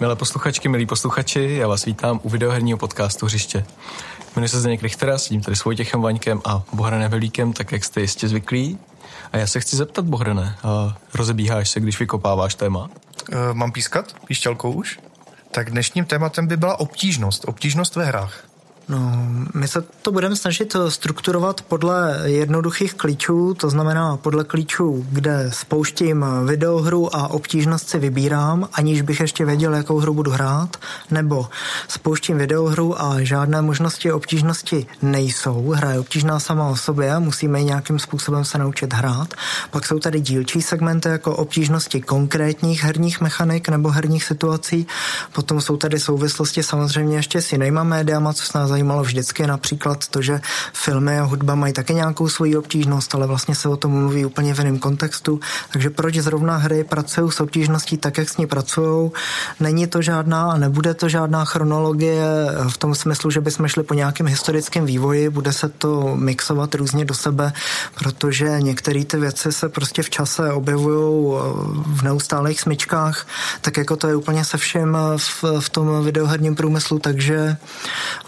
Milé posluchačky, milí posluchači, já vás vítám u videoherního podcastu Hřiště. Jmenuji se Zdeněk Richtera, sedím tady s Vojtěchem Vaňkem a Bohranem Velíkem, tak jak jste jistě zvyklí. A já se chci zeptat, Bohrane, rozebíháš se, když vykopáváš téma? Uh, mám pískat? Píšťalkou už? Tak dnešním tématem by byla obtížnost. Obtížnost ve hrách. No, my se to budeme snažit strukturovat podle jednoduchých klíčů, to znamená podle klíčů, kde spouštím videohru a obtížnost si vybírám, aniž bych ještě věděl, jakou hru budu hrát, nebo spouštím videohru a žádné možnosti obtížnosti nejsou. Hra je obtížná sama o sobě, musíme ji nějakým způsobem se naučit hrát. Pak jsou tady dílčí segmenty jako obtížnosti konkrétních herních mechanik nebo herních situací. Potom jsou tady souvislosti samozřejmě ještě s jinýma médiama, co se nás zajímalo vždycky, například to, že filmy a hudba mají také nějakou svoji obtížnost, ale vlastně se o tom mluví úplně v jiném kontextu. Takže proč zrovna hry pracují s obtížností tak, jak s ní pracují? Není to žádná a nebude to žádná chronologie v tom smyslu, že bychom šli po nějakém historickém vývoji, bude se to mixovat různě do sebe, protože některé ty věci se prostě v čase objevují v neustálých smyčkách, tak jako to je úplně se všem v, v tom videoherním průmyslu, takže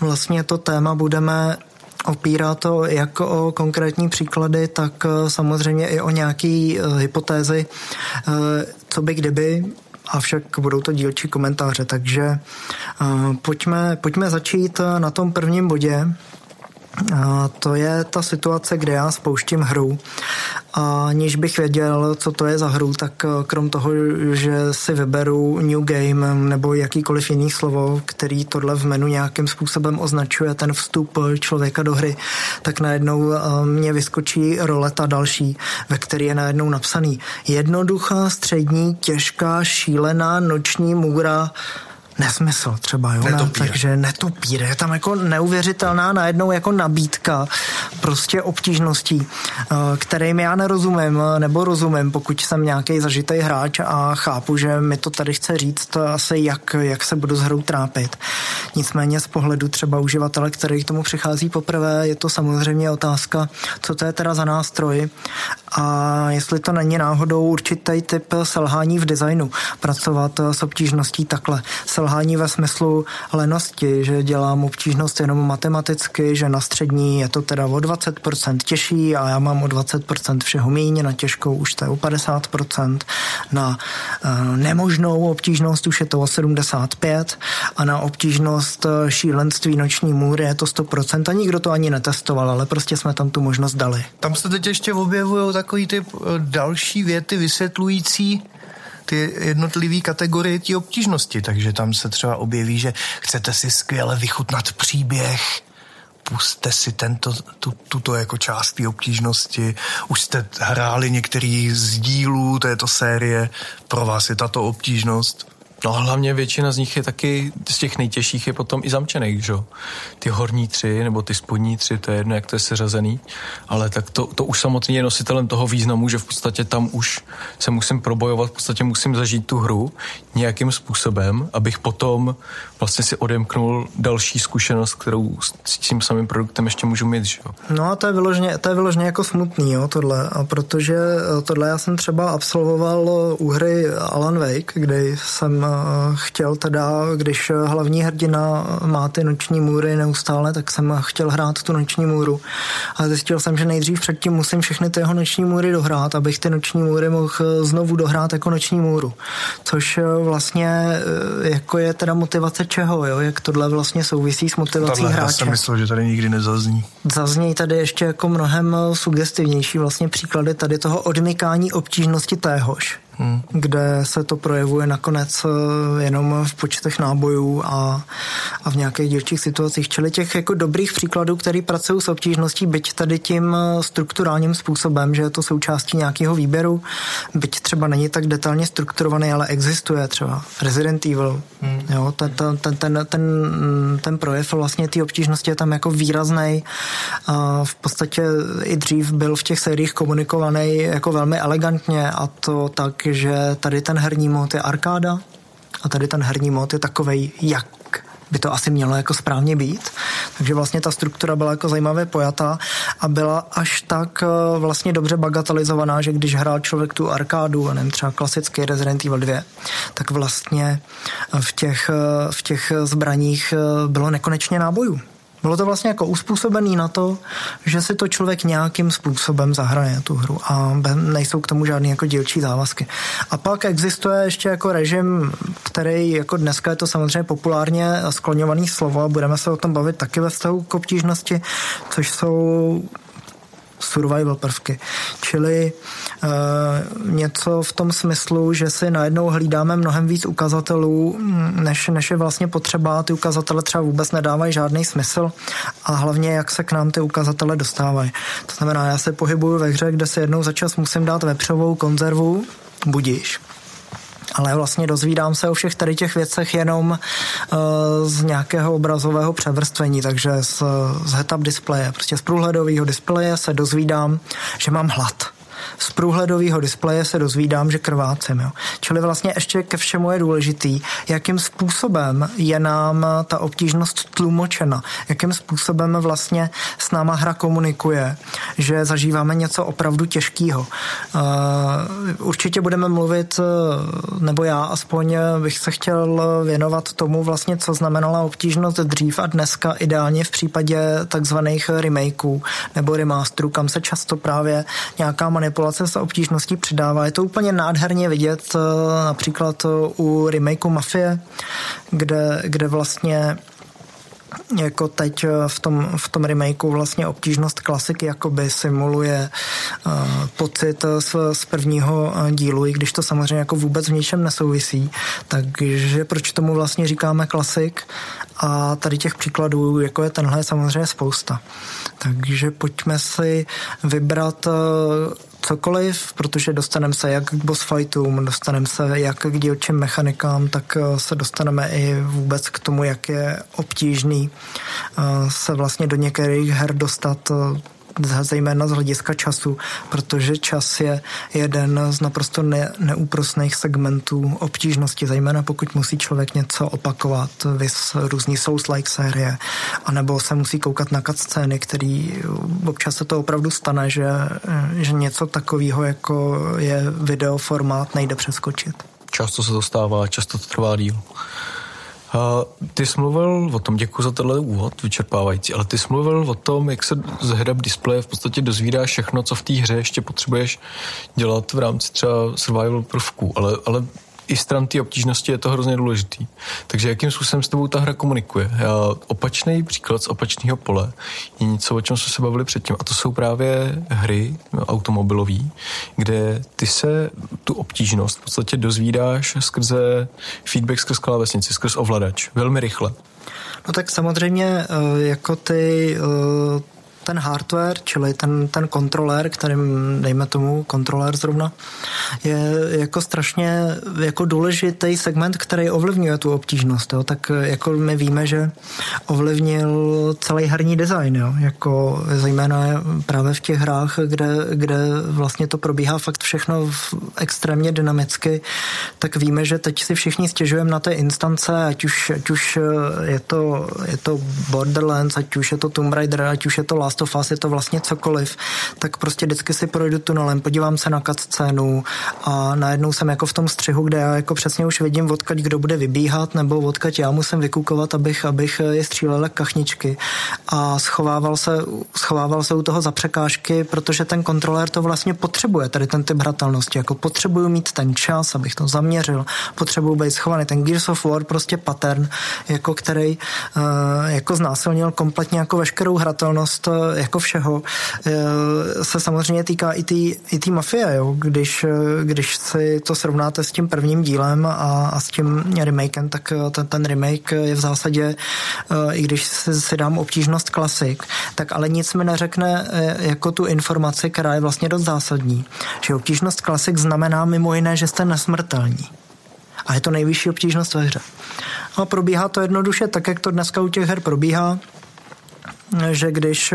vlastně vlastně to téma budeme opírat to jak o konkrétní příklady, tak eh, samozřejmě i o nějaký uh, hypotézy, uh, co by kdyby, avšak budou to dílčí komentáře, takže pojďme, pojďme začít na tom prvním bodě, to je ta situace, kde já spouštím hru. A aniž bych věděl, co to je za hru, tak eh, krom toho, že si vyberu new game nebo jakýkoliv jiný slovo, který tohle v menu nějakým způsobem označuje ten vstup člověka do hry, tak najednou eh, mě vyskočí roleta další, ve který je najednou napsaný jednoduchá, střední, těžká, šílená noční můra nesmysl třeba, jo, netopír. Ne, takže netopír, je tam jako neuvěřitelná najednou jako nabídka prostě obtížností, eh, kterým já nerozumím, nebo rozumím, pokud jsem nějaký zažitý hráč a chápu, že mi to tady chce říct asi jak, jak se budu s hrou trápit. Nicméně z pohledu třeba uživatele, který k tomu přichází poprvé, je to samozřejmě otázka, co to je teda za nástroj a jestli to není náhodou určitý typ selhání v designu, pracovat s obtížností takhle. Selhání ve smyslu lenosti, že dělám obtížnost jenom matematicky, že na střední je to teda o 20% těžší a já mám o 20% všeho míň, na těžkou už to je o 50%, na uh, nemožnou obtížnost už je to o 75 a na obtížnost eh, šílenství noční můry je to 100% a nikdo to ani netestoval, ale prostě jsme tam tu možnost dali. Tam se teď ještě objevují takový ty eh, další věty vysvětlující ty jednotlivé kategorie tí obtížnosti, takže tam se třeba objeví, že chcete si skvěle vychutnat příběh, puste si tento, tu, tuto jako část té obtížnosti. Už jste hráli některý z dílů této série, pro vás je tato obtížnost. No hlavně většina z nich je taky, z těch nejtěžších je potom i zamčených, že Ty horní tři nebo ty spodní tři, to je jedno, jak to je seřazený, ale tak to, to už samotný je nositelem toho významu, že v podstatě tam už se musím probojovat, v podstatě musím zažít tu hru nějakým způsobem, abych potom vlastně si odemknul další zkušenost, kterou s tím samým produktem ještě můžu mít, že No a to je vyloženě, to je vyloženě jako smutný, jo, tohle, a protože tohle já jsem třeba absolvoval u hry Alan Wake, kde jsem chtěl teda, když hlavní hrdina má ty noční můry neustále, tak jsem chtěl hrát tu noční můru. A zjistil jsem, že nejdřív předtím musím všechny ty jeho noční můry dohrát, abych ty noční můry mohl znovu dohrát jako noční můru. Což vlastně e, jako je teda motivace čeho, jo? jak tohle vlastně souvisí s motivací Tato, hráče. Já jsem myslel, že tady nikdy nezazní. Zazní tady ještě jako mnohem sugestivnější vlastně příklady tady toho odmykání obtížnosti téhož hmm. kde se to projevuje nakonec eh, jenom v počtech nábojů a, a v nějakých dílčích situacích. Čili těch jako dobrých příkladů, který pracují s obtížností, byť tady tím eh, strukturálním způsobem, že je to součástí nějakého výběru, byť třeba není tak detailně strukturovaný, ale existuje třeba Resident Evil. Hmm. Jo, ten, ten, ten, ten, ten, ten projev vlastně té obtížnosti je tam jako výrazný. V podstatě i dřív byl v těch sériích komunikovaný jako velmi elegantně a to tak, že tady ten herní mod je arkáda a tady ten herní mod je takovej, jak by to asi mělo jako správně být. Takže vlastně ta struktura byla jako zajímavě pojatá a byla až tak eh, vlastně dobře bagatelizovaná, že když hrál člověk tu arkádu, nevím, třeba klasický Resident Evil 2, tak vlastně v těch, eh, v těch zbraních eh, bylo nekonečně nábojů. Bylo to vlastně jako uspůsobený na to, že si to člověk nějakým způsobem zahraje tu hru a nejsou k tomu žádné jako dílčí závazky. A pak existuje ještě jako režim, který jako dneska je to samozřejmě populárně skloňovaný slovo a budeme se o tom bavit taky ve vztahu k obtížnosti, což jsou survival prvky. Čili uh, něco v tom smyslu, že si najednou hlídáme mnohem víc ukazatelů, mm, než, než je vlastně potřeba. Ty ukazatele třeba vůbec nedávají žádný smysl a hlavně, jak se k nám ty ukazatele dostávají. To znamená, já se pohybuju ve hře, kde se jednou za čas musím dát vepřovou konzervu, budíš ale vlastně dozvídám se o všech tady těch věcech jenom uh, z nějakého obrazového převrstvení, takže z, z head-up displeje, prostě z průhledového displeje se dozvídám, že mám hlad z průhledového displeje se dozvídám, že krvácím. Jo. Čili vlastně ještě ke všemu je důležitý, jakým způsobem je nám ta obtížnost tlumočena, jakým způsobem vlastně s náma hra komunikuje, že zažíváme něco opravdu těžkého. Uh, určitě budeme mluvit, nebo já aspoň bych se chtěl věnovat tomu vlastně, co znamenala obtížnost dřív a dneska ideálně v případě takzvaných remakeů nebo remasterů, kam se často právě nějaká manipulace manipulace s obtížností přidává. Je to úplně nádherně vidět eh, například eh, u remakeu Mafie, kde, kde vlastně jako teď eh, v tom, v tom remakeu vlastně obtížnost klasiky jakoby simuluje pocit z, z prvního dílu, i když to samozřejmě jako vůbec v ničem nesouvisí. Takže proč tomu vlastně říkáme klasik? A tady těch příkladů, jako je tenhle, samozřejmě spousta. Takže pojďme si vybrat cokoliv, protože dostaneme se jak k boss fightům, dostaneme se jak k dílčím mechanikám, tak eh, se dostaneme i vůbec k tomu, jak je obtížný eh, se vlastně do některých her dostat eh, zejména z hlediska času, protože čas je jeden z naprosto ne, neúprosných segmentů obtížnosti, zejména pokud musí člověk něco opakovat, vys různý Souls-like série, anebo se musí koukat na scény, který občas se to opravdu stane, že, že něco takového, jako je videoformát, nejde přeskočit. Často se to stává, často to trvá díl. A ty jsi mluvil o tom, děkuji za tenhle úvod, vyčerpávající, ale ty jsi mluvil o tom, jak se z head-up displeje v podstatě dozvídáš všechno, co v té hře ještě potřebuješ dělat v rámci třeba survival prvků, ale, ale i stran té obtížnosti je to hrozně důležitý. Takže jakým způsobem s tebou ta hra komunikuje? Opačný příklad z opačného pole je něco, o čem jsme se bavili předtím. A to jsou právě hry automobilové, kde ty se tu obtížnost v podstatě dozvídáš skrze feedback skrz klávesnici, skrz ovladač. Velmi rychle. No tak samozřejmě eh, jako ty eh, ten hardware, čili ten, ten kontroler, kterým, dejme tomu, kontroler zrovna, je jako strašně jako důležitý segment, který ovlivňuje tu obtížnost. Jo. Tak jako my víme, že ovlivnil celý herní design, jo. jako zejména právě v těch hrách, kde, kde vlastně to probíhá fakt všechno v, extrémně dynamicky, tak víme, že teď si všichni stěžujeme na té instance, ať už, ať už je, to, je to Borderlands, ať už je to Tomb Raider, ať už je to Last Last of Us, je to vlastně cokoliv, tak prostě vždycky si projdu tunelem, podívám se na scénu a najednou jsem jako v tom střihu, kde já jako přesně už vidím, odkaď kdo bude vybíhat, nebo odkaď já musím vykukovat, abych, abych je střílel kachničky. A schovával se, schovával se u toho za překážky, protože ten kontrolér to vlastně potřebuje, tady ten typ hratelnosti, jako potřebuju mít ten čas, abych to zaměřil, potřebuju být schovaný, ten Gears of War prostě pattern, jako který uh, jako znásilnil kompletně jako veškerou hratelnost jako všeho, eh, se samozřejmě týká i té i tý mafie, jo? Když, eh, když si to srovnáte s tím prvním dílem a, a s tím remakem, tak eh, ten, ten remake je v zásadě, i když si, si dám obtížnost klasik, tak ale nic mi neřekne jako tu informaci, která je vlastně dost zásadní. Že obtížnost klasik znamená mimo jiné, že jste nesmrtelní. A je to nejvyšší obtížnost ve hře. A probíhá to jednoduše tak, jak to dneska u těch her probíhá že když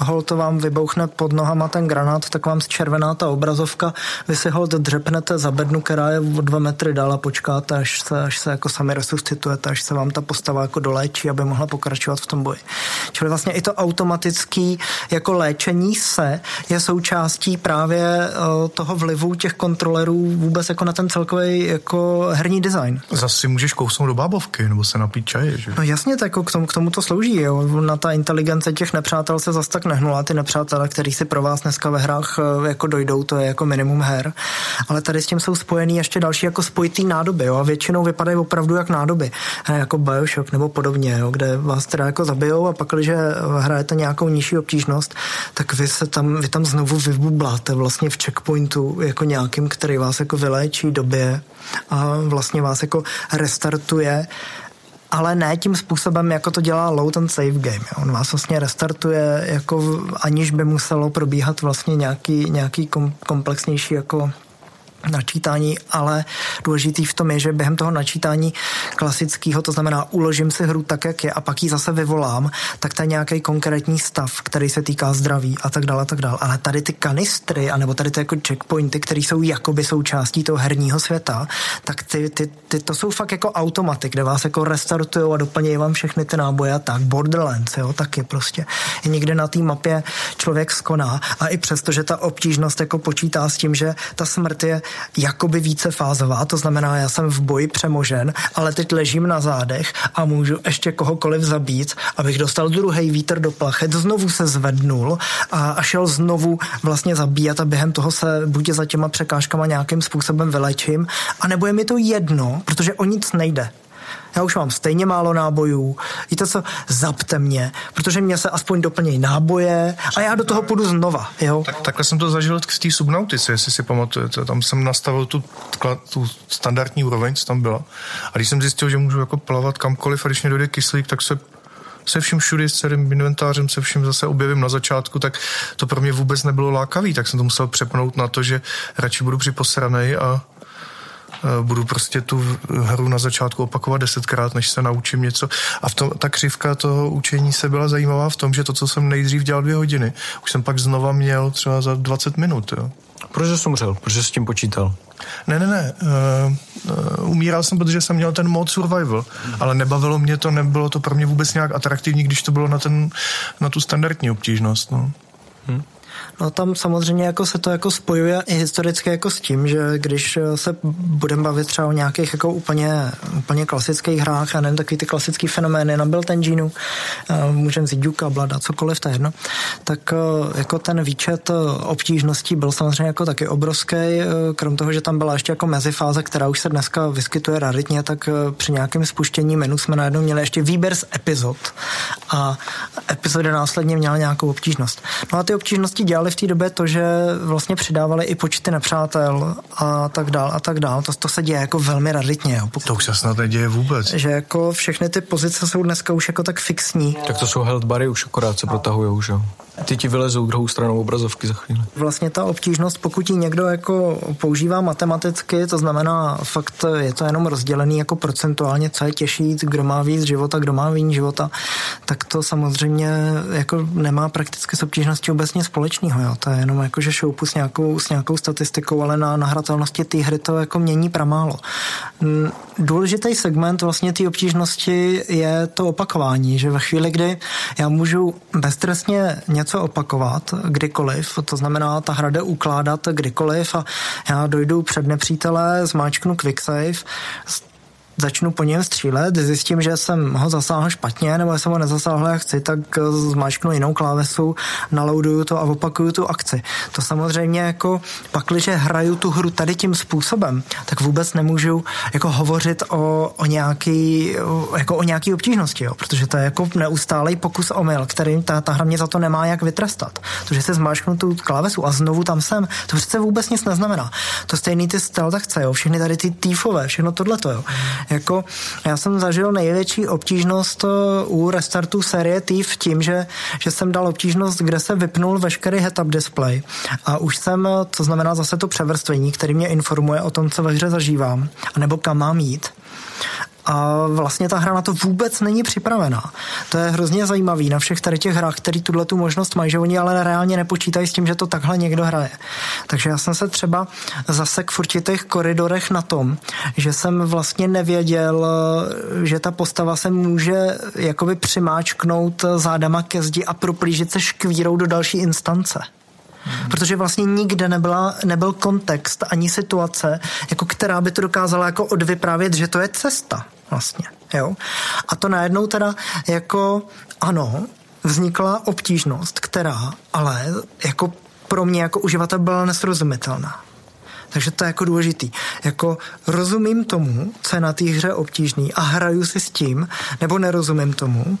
eh, hold to vám vybouchne pod nohama ten granát, tak vám zčervená ta obrazovka, vy si hold dřepnete za bednu, která je o dva metry dál a počkáte, až se, až se jako sami resuscitujete, až se vám ta postava jako doléčí, aby mohla pokračovat v tom boji. Čili vlastně i to automatický jako léčení se je součástí právě uh, toho vlivu těch kontrolerů vůbec jako na ten celkový jako herní design. Zase můžeš kousnout do bábovky nebo se napít čaje, že? No jasně, tak jako k tomu, k tomu to slouží. Jo. Na ta inteligence těch nepřátel se zase tak nehnula. Ty nepřátelé, který si pro vás dneska ve hrách eh, jako dojdou, to je jako minimum her. Ale tady s tím jsou spojený ještě další jako spojitý nádoby. Jo. A většinou vypadají opravdu jak nádoby. Jako Bioshock nebo podobně, jo, kde vás teda jako zabijou a pak, když hrajete nějakou nižší obtížnost, tak vy se tam, vy tam znovu vybubláte vlastně v checkpointu jako nějakým, který vás jako vyléčí době a vlastně vás jako restartuje ale ne tím způsobem, jako to dělá load and save game. On vás vlastně restartuje, jako aniž by muselo probíhat vlastně nějaký, nějaký komplexnější jako načítání, ale důležitý v tom je, že během toho načítání klasického, to znamená uložím si hru tak, jak je a pak ji zase vyvolám, tak to je nějaký konkrétní stav, který se týká zdraví a tak dále, a tak dále. Ale tady ty kanistry, anebo tady ty jako checkpointy, které jsou jakoby součástí toho herního světa, tak ty, ty, ty to jsou fakt jako automaty, kde vás jako restartují a doplnějí vám všechny ty náboje a tak. Borderlands, jo, taky prostě. I někde na té mapě člověk skoná a i přesto, že ta obtížnost jako počítá s tím, že ta smrt je jakoby více fázová, to znamená, já jsem v boji přemožen, ale teď ležím na zádech a můžu ještě kohokoliv zabít, abych dostal druhý vítr do plachet, znovu se zvednul a, a šel znovu vlastně zabíjat a během toho se buď za těma překážkama nějakým způsobem vylečím, anebo je mi to jedno, protože o nic nejde já už mám stejně málo nábojů, víte co, zapte mě, protože mě se aspoň doplnějí náboje a já do toho půjdu znova, jo. Tak, takhle jsem to zažil k té subnautice, jestli si pamatujete, tam jsem nastavil tu, tu standardní úroveň, co tam byla. A když jsem zjistil, že můžu jako plavat kamkoliv a když mě dojde kyslík, tak se se vším všude, s celým inventářem, se vším zase objevím na začátku, tak to pro mě vůbec nebylo lákavý, tak jsem to musel přepnout na to, že radši budu připosranej a budu prostě tu hru na začátku opakovat desetkrát, než se naučím něco. A v tom, ta křivka toho učení se byla zajímavá v tom, že to, co jsem nejdřív dělal dvě hodiny, už jsem pak znova měl třeba za 20 minut. Jo. Proč jsi umřel? Proč jsi s tím počítal? Ne, ne, ne. Uh, umíral jsem, protože jsem měl ten mod survival, ale nebavilo mě to, nebylo to pro mě vůbec nějak atraktivní, když to bylo na, ten, na tu standardní obtížnost. No. Hmm. No tam samozřejmě jako se to jako spojuje i historicky jako s tím, že když se budeme bavit třeba o nějakých jako úplně, úplně klasických hrách, a nevím, takový ty klasický fenomény na Built můžeme vzít Duka, Blada, cokoliv, to je jedno, tak eh, jako ten výčet eh, obtížností byl samozřejmě jako taky obrovský, eh, krom toho, že tam byla ještě jako mezifáze, která už se dneska vyskytuje raritně, tak při nějakém spuštění menu jsme najednou měli ještě výběr z epizod a epizody následně měla nějakou obtížnost. No a ty obtížnosti dělali v té době to, že vlastně přidávali i počty nepřátel a tak dál a tak dál. To, to se děje jako velmi raditně. Jo. Pokud, to už se snad neděje vůbec. Že jako všechny ty pozice jsou dneska už jako tak fixní. Tak to jsou health bary už akorát se protahujou, že jo? Ty ti vylezou druhou stranou obrazovky za chvíli. Vlastně ta obtížnost, pokud ji někdo jako používá matematicky, to znamená fakt je to jenom rozdělený jako procentuálně, co je těžší, kdo má víc života, kdo má méně života, tak to samozřejmě jako nemá prakticky s obtížností obecně společného. Jo. To je jenom jako, že šoupu s nějakou, s nějakou statistikou, ale na nahratelnosti té hry to jako mění pramálo. Mm, důležitý segment vlastně té obtížnosti je to opakování, že ve chvíli, kdy já můžu beztrestně něco opakovat kdykoliv, to znamená, ta hra jde ukládat kdykoliv a já dojdu před nepřítele, zmáčknu quick save, začnu po něm střílet, zjistím, že jsem ho zasáhl špatně, nebo jsem ho nezasáhl jak chci, tak zmáčknu jinou klávesu, nalouduju to a opakuju tu akci. To samozřejmě jako pakliže hraju tu hru tady tím způsobem, tak vůbec nemůžu jako hovořit o, o nějaký, jako o nějaký obtížnosti, jo, protože to je jako neustálej pokus omyl, který ta, ta hra mě za to nemá jak vytrestat. To, že se zmáčknu tu klávesu a znovu tam jsem, to přece vůbec nic neznamená. To stejný ty stealth akce, jo, všechny tady ty týfové, všechno tohleto, jo. Jako, já jsem zažil největší obtížnost eh, u restartu série Thief tím, že, že jsem dal obtížnost, kde se vypnul veškerý head-up display. A už jsem, eh, to znamená zase to převrstvení, který mě informuje o tom, co ve hře zažívám, anebo kam mám jít A vlastně ta hra na to vůbec není připravená. To je hrozně zajímavý na všech tady těch hrách, který tuhle tu možnost mají, že oni ale reálně nepočítají s tím, že to takhle někdo hraje. Takže já jsem se třeba zasek v určitých koridorech na tom, že jsem vlastně nevěděl, že ta postava se může jakoby přimáčknout zádama ke zdi a proplížit se škvírou do další instance. Hmm. Protože vlastně nikde nebyla, nebyl kontext ani situace, jako která by to dokázala jako odvyprávět, že to je cesta vlastně. Jo? A to najednou teda jako ano, vznikla obtížnost, která ale jako pro mě jako uživatel byla nesrozumitelná. Takže to je jako důležitý. Jako rozumím tomu, co je na té hře obtížný a hraju si s tím, nebo nerozumím tomu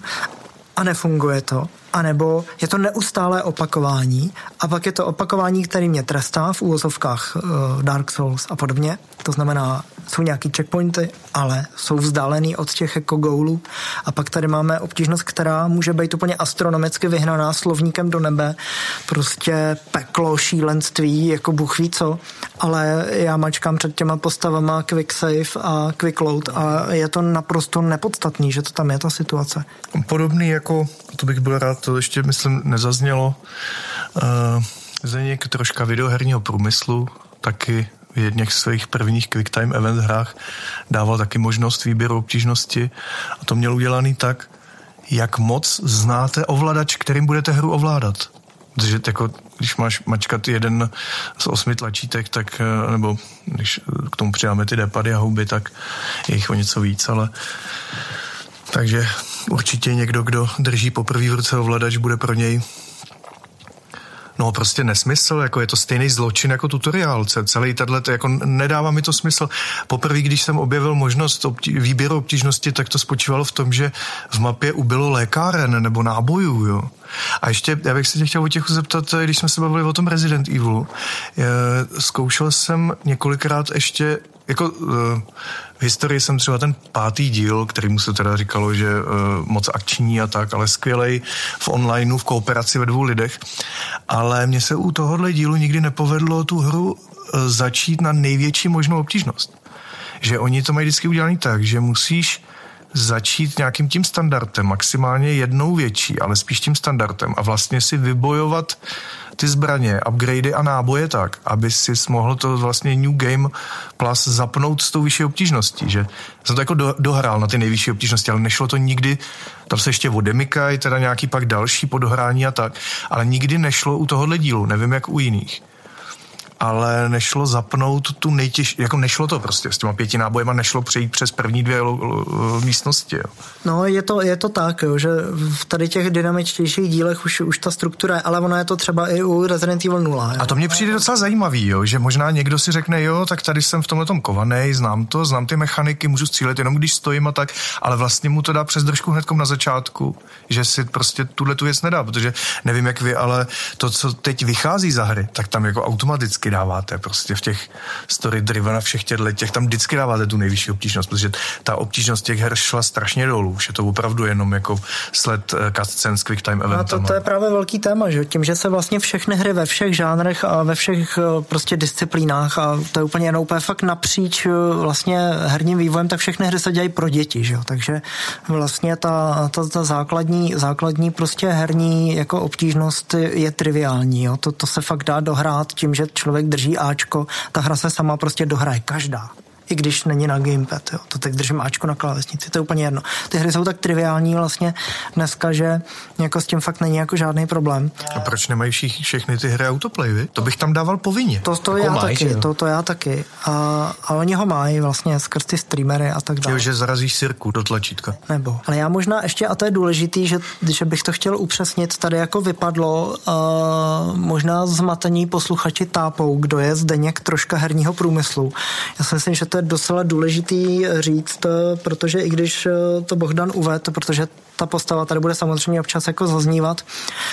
a nefunguje to, anebo je to neustálé opakování a pak je to opakování, který mě trestá v úvozovkách uh, Dark Souls a podobně. To znamená, jsou nějaký checkpointy, ale jsou vzdálený od těch jako goalů. A pak tady máme obtížnost, která může být úplně astronomicky vyhnaná slovníkem do nebe. Prostě peklo, šílenství, jako Bůh ví co. Ale já mačkám před těma postavama quick save a quick load a je to naprosto nepodstatný, že to tam je ta situace. Podobný jako, to bych byl rád, to ještě myslím nezaznělo, uh, Zeněk troška videoherního průmyslu, taky v jedných svých prvních quicktime event hrách dával taky možnost výběru obtížnosti a to měl udělaný tak, jak moc znáte ovladač, kterým budete hru ovládat. Protože jako, když máš mačkat jeden z osmi tlačítek, tak, eh, nebo když k tomu přidáme ty depady a houby, tak je jich o něco víc, ale takže určitě někdo, kdo drží poprvé v ruce ovladač, bude pro něj No prostě nesmysl, jako je to stejný zločin jako tutoriál. Celý tato, jako nedává mi to smysl. Poprvé, když jsem objevil možnost obtí, výběru obtížnosti, tak to spočívalo v tom, že v mapě ubylo lékáren nebo nábojů, jo. A ještě, já bych se tě chtěl o těch zeptat, když jsme se bavili o tom Resident Evilu, zkoušel jsem několikrát ještě jako uh, v historii jsem třeba ten pátý díl, který mu se teda říkalo, že uh, moc akční a tak, ale skvělej v onlineu, v kooperaci ve dvou lidech. Ale mně se u tohohle dílu nikdy nepovedlo tu hru uh, začít na největší možnou obtížnost. Že oni to mají vždycky udělané tak, že musíš začít nějakým tím standardem, maximálně jednou větší, ale spíš tím standardem a vlastně si vybojovat ty zbraně, upgradey a náboje tak, aby si mohl to vlastně New Game Plus zapnout s tou vyšší obtížností, že? Jsem to jako do, dohrál na ty nejvyšší obtížnosti, ale nešlo to nikdy, tam se ještě odemykají, teda nějaký pak další podhrání a tak, ale nikdy nešlo u tohohle dílu, nevím jak u jiných ale nešlo zapnout tu nejtěžší, jako nešlo to prostě s těma pěti nábojema, nešlo přejít přes první dvě lo, lo, místnosti. Jo. No je to, je to tak, jo, že v tady těch dynamičtějších dílech už, už ta struktura je, ale ono je to třeba i u Resident Evil 0. Jo. A to mě přijde docela zajímavý, jo, že možná někdo si řekne, jo, tak tady jsem v tomhle tom kovanej, znám to, znám ty mechaniky, můžu střílet jenom když stojím a tak, ale vlastně mu to dá přes držku hnedkom na začátku, že si prostě tuhle tu věc nedá, protože nevím jak vy, ale to, co teď vychází za hry, tak tam jako automaticky dáváte prostě v těch story driven a všech těchto těch, tam vždycky dáváte tu nejvyšší obtížnost, protože ta obtížnost těch her šla strašně dolů, už je to opravdu jenom jako sled uh, cutscene s quick time event. No to, to je právě velký téma, že tím, že se vlastně všechny hry ve všech žánrech a ve všech uh, prostě disciplínách a to je úplně jenom úplně fakt napříč uh, vlastně herním vývojem, tak všechny hry se dělají pro děti, že jo? takže vlastně ta, ta, ta základní, základní prostě herní jako obtížnost je triviální, jo? To, to se fakt dá dohrát tím, že člověk člověk drží Ačko, ta hra se sama prostě dohraje, každá i když není na gamepad. Jo. To teď držím Ačko na klávesnici, to je úplně jedno. Ty hry jsou tak triviální vlastně dneska, že jako s tím fakt není jako žádný problém. A proč nemají všich, všechny ty hry autoplay, vy? To bych tam dával povinně. To, to jako já maj, taky, to, to já taky. A, a oni ho mají vlastně skrz ty streamery a tak dále. Jo, že zarazíš sirku do tlačítka. Nebo. Ale já možná ještě, a to je důležitý, že, že bych to chtěl upřesnit, tady jako vypadlo uh, možná zmatení posluchači tápou, kdo je Zdeněk troška herního průmyslu. Já si myslím, že to je docela důležitý říct, protože i když eh, to Bohdan uvedl, protože ta postava tady bude samozřejmě občas jako zaznívat,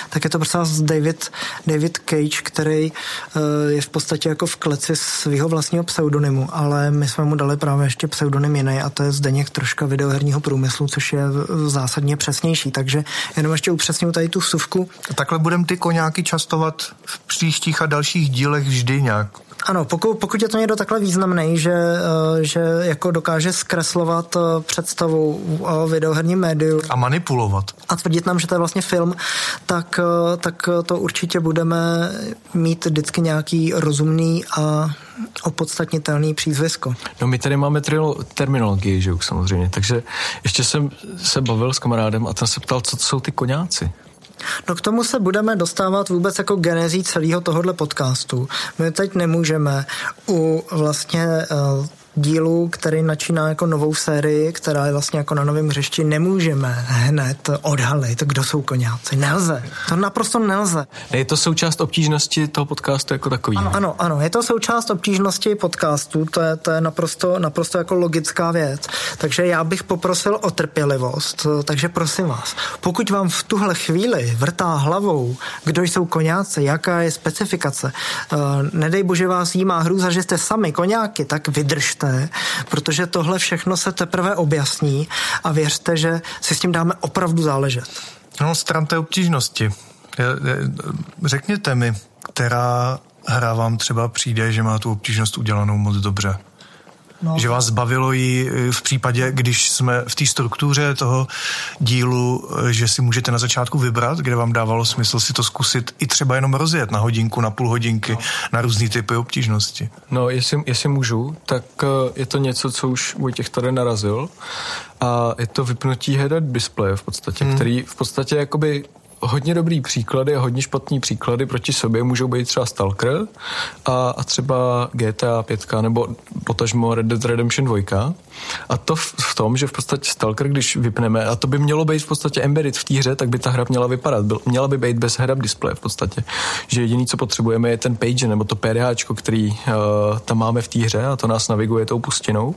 tak je to prostě David, David Cage, který uh, je v podstatě jako v kleci svého vlastního pseudonymu, ale my jsme mu dali právě ještě pseudonym jiný a to je Zdeněk troška videoherního průmyslu, což je zásadně přesnější, takže jenom ještě upřesním tady tu vsuvku. Takhle budeme ty koňáky častovat v příštích a dalších dílech vždy nějak Ano, pokud, pokud je to někdo takhle významný, že, eh, že jako dokáže zkreslovat eh, představu o videoherním médiu. A manipulovat. A tvrdit nám, že to je vlastně film, tak, eh, tak to určitě budeme mít vždycky nějaký rozumný a opodstatnitelný přízvisko. No my tady máme terminologii, že jo, samozřejmě, takže ještě jsem se bavil s kamarádem a ten se ptal, co to jsou ty koňáci. No k tomu se budeme dostávat vůbec jako genezí celého tohohle podcastu. My teď nemůžeme u vlastně uh, dílu, který načíná jako novou sérii, která je vlastně jako na novém hřišti, nemůžeme hned odhalit, kdo jsou koněci. Nelze. To naprosto nelze. Je to součást obtížnosti toho podcastu jako takový. Ano, ano, ano, je to součást obtížnosti podcastu, to je, to je naprosto, naprosto jako logická věc. Takže já bych poprosil o trpělivost, takže prosím vás, pokud vám v tuhle chvíli vrtá hlavou, kdo jsou koněci, jaká je specifikace, uh, nedej bože vás jí má hrůza, že jste sami koněky, tak vydržte důležité, protože tohle všechno se teprve objasní a věřte, že si s tím dáme opravdu záležet. No, stran té obtížnosti. Řekněte mi, která hra vám třeba přijde, že má tu obtížnost udělanou moc dobře? No. Že vás bavilo ji v případě, když jsme v té struktuře toho dílu, eh, že si můžete na začátku vybrat, kde vám dávalo smysl si to zkusit i třeba jenom rozjet na hodinku, na půl hodinky, no. na různý typy obtížnosti. No, jestli, jestli můžu, tak eh, je to něco, co už Vojtěch tady narazil a je to vypnutí head displeje v podstatě, hmm. který v podstatě jakoby hodně dobrý příklady a hodně špatný příklady proti sobě můžou být třeba Stalker a, a třeba GTA 5 nebo potažmo Red Dead Redemption 2. A to v, v tom, že v podstatě Stalker, když vypneme, a to by mělo být v podstatě embedded v té hře, tak by ta hra měla vypadat. Byl, měla by být bez head-up displeje v podstatě. Že jediný, co potřebujeme, je ten page nebo to PDH, který uh, tam máme v té hře a to nás naviguje tou pustinou.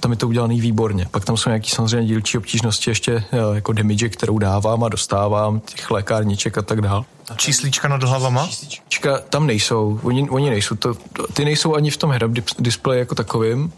Tam je to udělané výborně. Pak tam jsou nějaký samozřejmě dílčí obtížnosti, ještě uh, jako damage, kterou dávám a dostávám, těch lékárniček a tak dál. Číslička nad hlavama? Číslička tam nejsou, oni, oni nejsou, to, ty nejsou ani v tom head-up displeji jako takovým,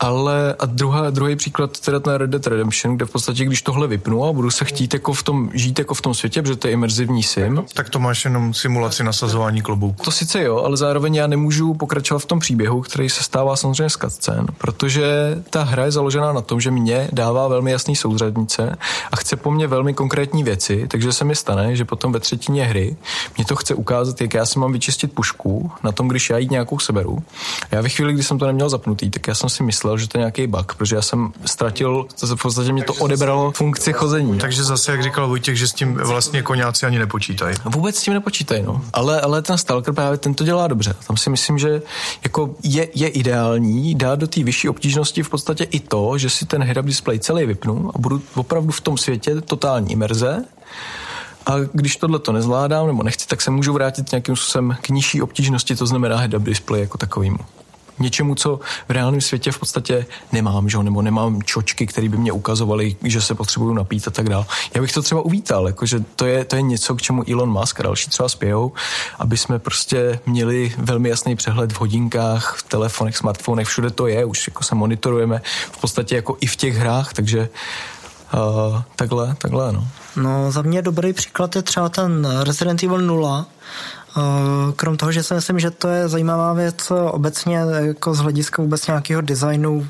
ale a druhá, druhý příklad teda ten Red Dead Redemption, kde v podstatě, když tohle vypnu a budu se chtít jako v tom, žít jako v tom světě, protože to je imerzivní sim. Tak to máš jenom simulaci nasazování klobouku. To sice jo, ale zároveň já nemůžu pokračovat v tom příběhu, který se stává samozřejmě z cutscén, protože ta hra je založená na tom, že mě dává velmi jasný souzřednice a chce po mně velmi konkrétní věci, takže se mi stane, že potom ve třetině hry mě to chce ukázat, jak já si mám vyčistit pušku na tom, když já jít nějakou seberu. Já ve chvíli, kdy jsem to neměl zapnutý, tak já jsem si myslel, myslel, že to je nějaký bug, protože já jsem ztratil, v podstatě mě to odebralo funkci chození. Takže zase, jak říkal Vojtěch, že s tím vlastně koněci ani nepočítají. Vůbec s tím nepočítají, no. Ale, ale ten Stalker právě ten to dělá dobře. Tam si myslím, že jako je, je ideální dát do té vyšší obtížnosti v podstatě i to, že si ten head-up display celý vypnu a budu opravdu v tom světě totální imerze. A když tohle to nezvládám nebo nechci, tak se můžu vrátit nějakým způsobem k nižší obtížnosti, to znamená head-up display jako takovýmu něčemu, co v reálném světě v podstatě nemám, že? nebo nemám čočky, které by mě ukazovaly, že se potřebuju napít a tak dále. Já bych to třeba uvítal, jakože to je, to je něco, k čemu Elon Musk a další třeba spějou, aby jsme prostě měli velmi jasný přehled v hodinkách, v telefonech, smartfonech, všude to je, už jako se monitorujeme v podstatě jako i v těch hrách, takže uh, takhle, takhle, no. No, za mě dobrý příklad je třeba ten Resident Evil 0, Eh, krom toho, že si myslím, že to je zajímavá věc obecně jako z hlediska vůbec nějakého designu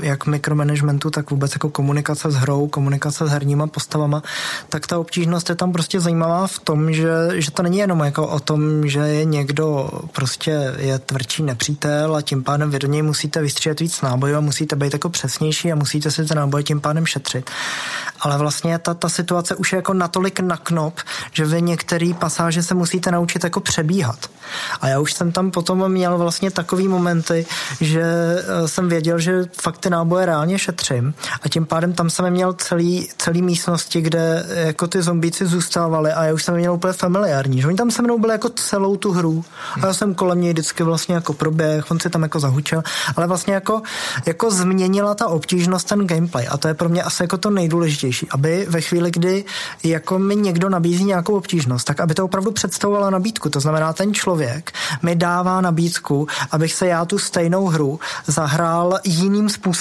jak mikromanagementu, tak vůbec jako komunikace s hrou, komunikace s herníma postavama, tak ta obtížnost je tam prostě zajímavá v tom, že, že to není jenom jako o tom, že je někdo prostě je tvrdší nepřítel a tím pádem vy do něj musíte vystřílet víc nábojů a musíte být jako přesnější a musíte si ten náboj tím pádem šetřit. Ale vlastně ta, ta situace už je jako natolik na knop, že vy některé pasáže se musíte naučit jako přebíhat. A já už jsem tam potom měl vlastně takový momenty, že eh, jsem věděl, že fakt ty náboje reálně šetřím. A tím pádem tam jsem měl celý, celý místnosti, kde jako ty zombíci zůstávali a já už jsem měl úplně familiární, že? Oni tam se mnou byli jako celou tu hru. A já jsem kolem něj vždycky vlastně jako proběh, on si tam jako zahučel, ale vlastně jako, jako změnila ta obtížnost ten gameplay. A to je pro mě asi jako to nejdůležitější, aby ve chvíli, kdy jako mi někdo nabízí nějakou obtížnost, tak aby to opravdu představovala nabídku, to znamená ten člověk člověk mi dává nabídku, abych se já tu stejnou hru zahrál jiným způsobem.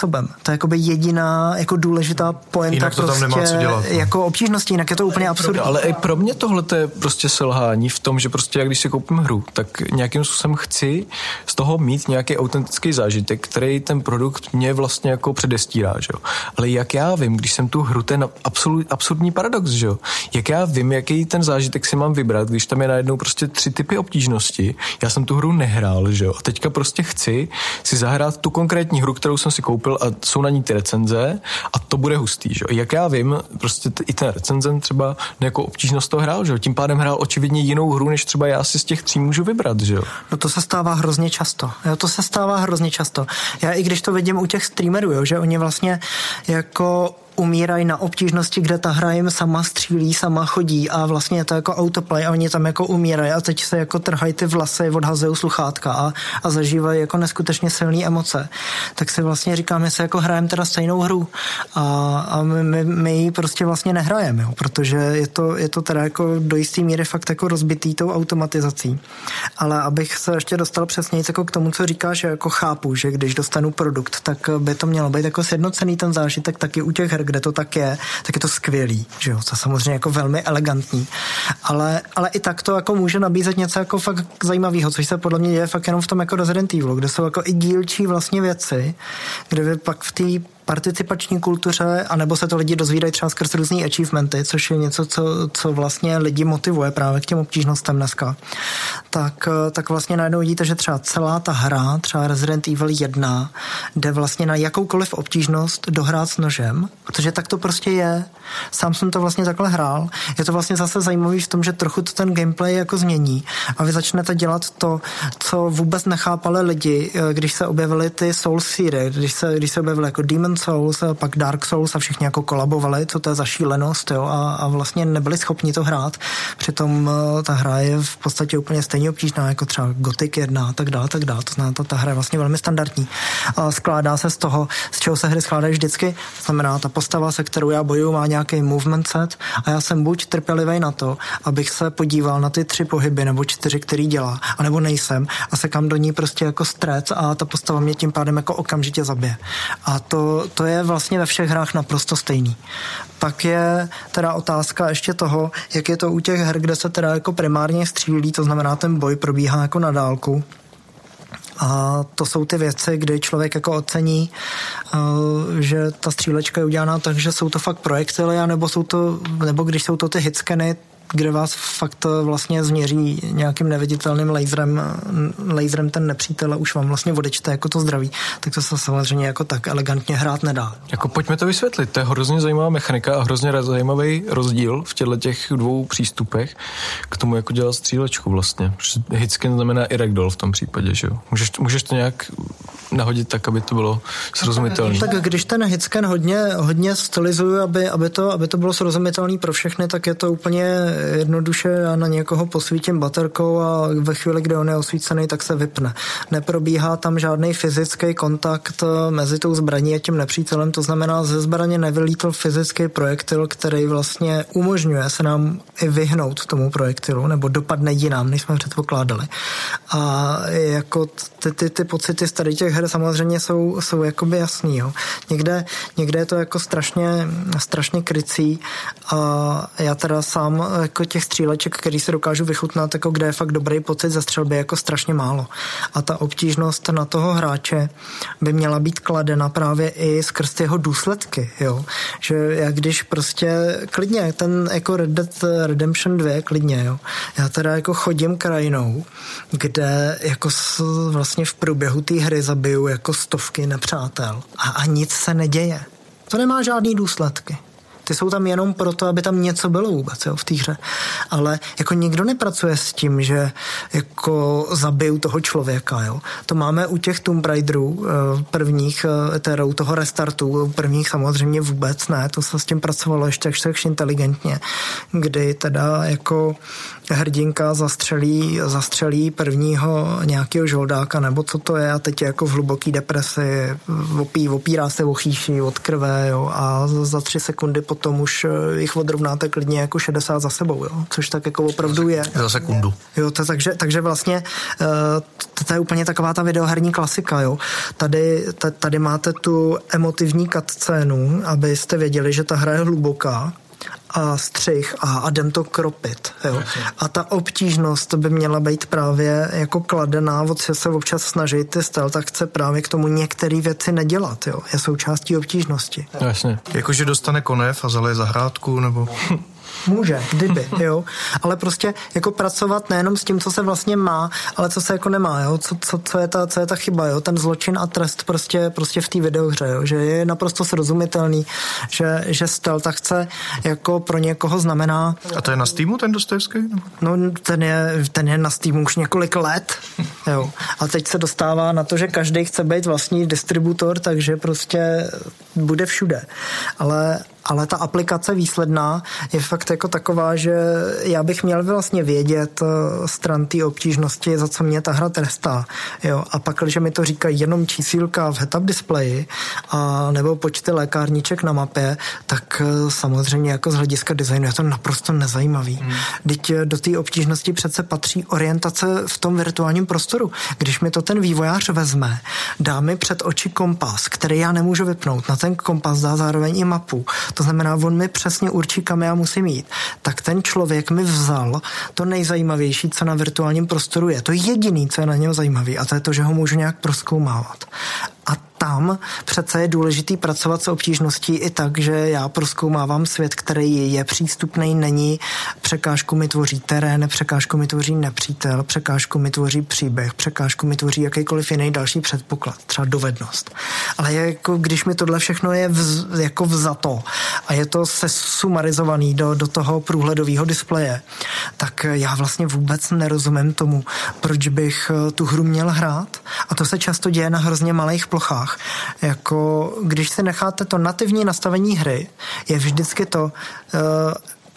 To je jakoby jediná jako důležitá pointa jinak to prostě tam nemá co dělat, no. jako obtížnosti, jinak je to úplně absurdní. Ale i pro mě tohle je prostě selhání v tom, že prostě jak když si koupím hru, tak nějakým způsobem chci z toho mít nějaký autentický zážitek, který ten produkt mě vlastně jako předestírá, že jo. Ale jak já vím, když jsem tu hru, ten absolut, absurdní paradox, že jo. Jak já vím, jaký ten zážitek si mám vybrat, když tam je najednou prostě tři typy obtížnosti. Já jsem tu hru nehrál, že jo. A teďka prostě chci si zahrát tu konkrétní hru, kterou jsem si koupil a jsou na ní ty recenze a to bude hustý, že. Jak já vím, prostě t- i ten recenzent třeba nějakou obtížnost to hrál, že. Tím pádem hrál očividně jinou hru, než třeba já si z těch tří můžu vybrat, že. No to se stává hrozně často. Jo, to se stává hrozně často. Já i když to vidím u těch streamerů, jo, že oni vlastně jako umírají na obtížnosti, kde ta hra jim sama střílí, sama chodí a vlastně je to jako autoplay a oni tam jako umírají a teď se jako trhají ty vlasy, odhazují sluchátka a, a zažívají jako neskutečně silné emoce. Tak si vlastně říkáme, se jako hrajeme teda stejnou hru a, a my, my, my ji prostě vlastně nehrajeme, jo, protože je to, je to teda jako do jisté míry fakt jako rozbitý tou automatizací. Ale abych se ještě dostal přesně jako k tomu, co říkáš, že jako chápu, že když dostanu produkt, tak by to mělo být jako sjednocený ten zážitek taky u těch her, kde to tak je, tak je to skvělý, že jo, to samozřejmě jako velmi elegantní, ale, ale i tak to jako může nabízet něco jako fakt zajímavého, což se podle mě děje fakt jenom v tom jako Resident Evil, kde jsou jako i dílčí vlastně věci, kde vy pak v té participační kultuře, anebo se to lidi dozvídají třeba skrz různý achievementy, což je něco, co, co vlastně lidi motivuje právě k těm obtížnostem dneska, tak, tak vlastně najednou vidíte, že třeba celá ta hra, třeba Resident Evil 1, jde vlastně na jakoukoliv obtížnost dohrát s nožem, protože tak to prostě je. Sám jsem to vlastně takhle hrál. Je to vlastně zase zajímavý v tom, že trochu to ten gameplay jako změní a vy začnete dělat to, co vůbec nechápali lidi, když se objevily ty Soul Series, když se, když se objevily jako Demon Souls, a pak Dark Souls a všichni jako kolabovali, co to je za šílenost, jo, a, a vlastně nebyli schopni to hrát. Přitom eh, ta hra je v podstatě úplně stejně obtížná jako třeba Gothic 1 a tak dále, tak dále. To znamená, ta, ta hra je vlastně velmi standardní. A skládá se z toho, z čeho se hry skládají vždycky. To znamená, ta postava, se kterou já bojuju, má nějaký movement set a já jsem buď trpělivý na to, abych se podíval na ty tři pohyby nebo čtyři, který dělá, anebo nejsem a se kam do ní prostě jako strec a ta postava mě tím pádem jako okamžitě zabije. A to, to je vlastně ve všech hrách naprosto stejný. Pak je teda otázka ještě toho, jak je to u těch her, kde se teda jako primárně střílí, to znamená ten boj probíhá jako na dálku, a to jsou ty věci, kdy člověk jako ocení, eh, že ta střílečka je udělaná tak, že jsou to fakt projektily, nebo, jsou to, nebo když jsou to ty hitskeny, kde vás fakt vlastně změří nějakým neviditelným laserem, laserem ten nepřítel a už vám vlastně odečte jako to zdraví, tak to se samozřejmě jako tak elegantně hrát nedá. Jako pojďme to vysvětlit, to je hrozně zajímavá mechanika a hrozně zajímavý rozdíl v těchto těch dvou přístupech k tomu, jako dělat střílečku vlastně. Hitskin znamená i ragdoll v tom případě, že jo? Můžeš, můžeš to nějak nahodit tak, aby to bylo srozumitelné. Tak když ten hitscan hodně, hodně stylizuju, aby, aby, to, aby to bylo srozumitelné pro všechny, tak je to úplně jednoduše já na někoho posvítím baterkou a ve chvíli, kdy on je osvícený, tak se vypne. Neprobíhá tam žádný fyzický kontakt mezi tou zbraní a tím nepřítelem, to znamená, ze zbraně nevylítl fyzický projektil, který vlastně umožňuje se nám i vyhnout tomu projektilu, nebo dopadne jinam, než jsme předpokládali. A jako ty, ty, ty pocity z tady těch her samozřejmě jsou, jsou jakoby jasný. Jo. Někde, někde je to jako strašně, strašně krycí a já teda sám jako těch stříleček, který se dokážu vychutnat, jako kde je fakt dobrý pocit ze střelby, jako strašně málo. A ta obtížnost na toho hráče by měla být kladena právě i skrz jeho důsledky, jo. Že jak když prostě klidně, ten jako Red Dead Redemption 2, klidně, jo. Já teda jako chodím krajinou, kde jako vlastně v průběhu té hry zabiju jako stovky nepřátel a, a nic se neděje. To nemá žádný důsledky. Ty jsou tam jenom proto, aby tam něco bylo vůbec jo, v té hře. Ale jako nikdo nepracuje s tím, že jako zabiju toho člověka. Jo. To máme u těch Tomb Raiderů eh, prvních, eh, teda u toho restartu, prvních samozřejmě vůbec ne, to se s tím pracovalo ještě až inteligentně, kdy teda jako hrdinka zastřelí, zastřelí prvního nějakého žoldáka, nebo co to je, a teď je jako v hluboký depresi, opí, opírá se o chýši od krve jo, a za tři sekundy potom už eh, jich odrovnáte klidně jako 60 za sebou, jo? což tak jako opravdu je. Za sekundu. Jo, to, takže, takže vlastně uh, to, to je úplně taková ta videoherní klasika, jo. Tady, tady máte tu emotivní cutscénu, abyste věděli, že ta hra je hluboká, a střih a, a jdem to kropit. Jo. A ta obtížnost by měla být právě jako kladená, od se občas snažit ty stealth chce právě k tomu některé věci nedělat. Jo. Je součástí obtížnosti. Jasně. Jakože dostane konev a zaleje zahrádku, nebo... Může, kdyby, jo. Ale prostě jako pracovat nejenom s tím, co se vlastně má, ale co se jako nemá, jo. Co, co, co, je, ta, co je ta chyba, jo. Ten zločin a trest prostě, prostě v té videohře, jo. Že je naprosto srozumitelný, že, že stealth chce jako pro někoho znamená... A to je na Steamu ten Dostojevský? No, ten je, ten je na Steamu už několik let, jo. A teď se dostává na to, že každý chce být vlastní distributor, takže prostě bude všude. Ale, ale ta aplikace výsledná je fakt jako taková, že já bych měl vlastně vědět eh, stran té obtížnosti, za co mě ta hra trestá. Jo? A pak, když mi to říkají jenom čísílka v head-up displeji a nebo počty lékárníček na mapě, tak eh, samozřejmě jako z hlediska designu je to naprosto nezajímavý. Hmm. Teď eh, do té obtížnosti přece patří orientace v tom virtuálním prostoru. Když mi to ten vývojář vezme, dá mi před oči kompas, který já nemůžu vypnout, na ten kompas dá zároveň i mapu. To znamená, on mi přesně určí, kam já musím jít. Tak ten člověk mi vzal to nejzajímavější, co na virtuálním prostoru je. To je jediný, co je na něm zajímavý a to je to, že ho můžu nějak proskoumávat. Tam přece je důležitý pracovat s obtížností i tak, že já proskoumávám svět, který je přístupný, není. Překážku mi tvoří terén, překážku mi tvoří nepřítel, překážku mi tvoří příběh, překážku mi tvoří jakýkoliv jiný další předpoklad, třeba dovednost. Ale je jako, když mi tohle všechno je vz, jako vzato a je to sesumarizovaný do, do toho průhledového displeje, tak já vlastně vůbec nerozumím tomu, proč bych eh, tu hru měl hrát. A to se často děje na hrozně malých plochách. Jako když si necháte to nativní nastavení hry, je vždycky to, uh,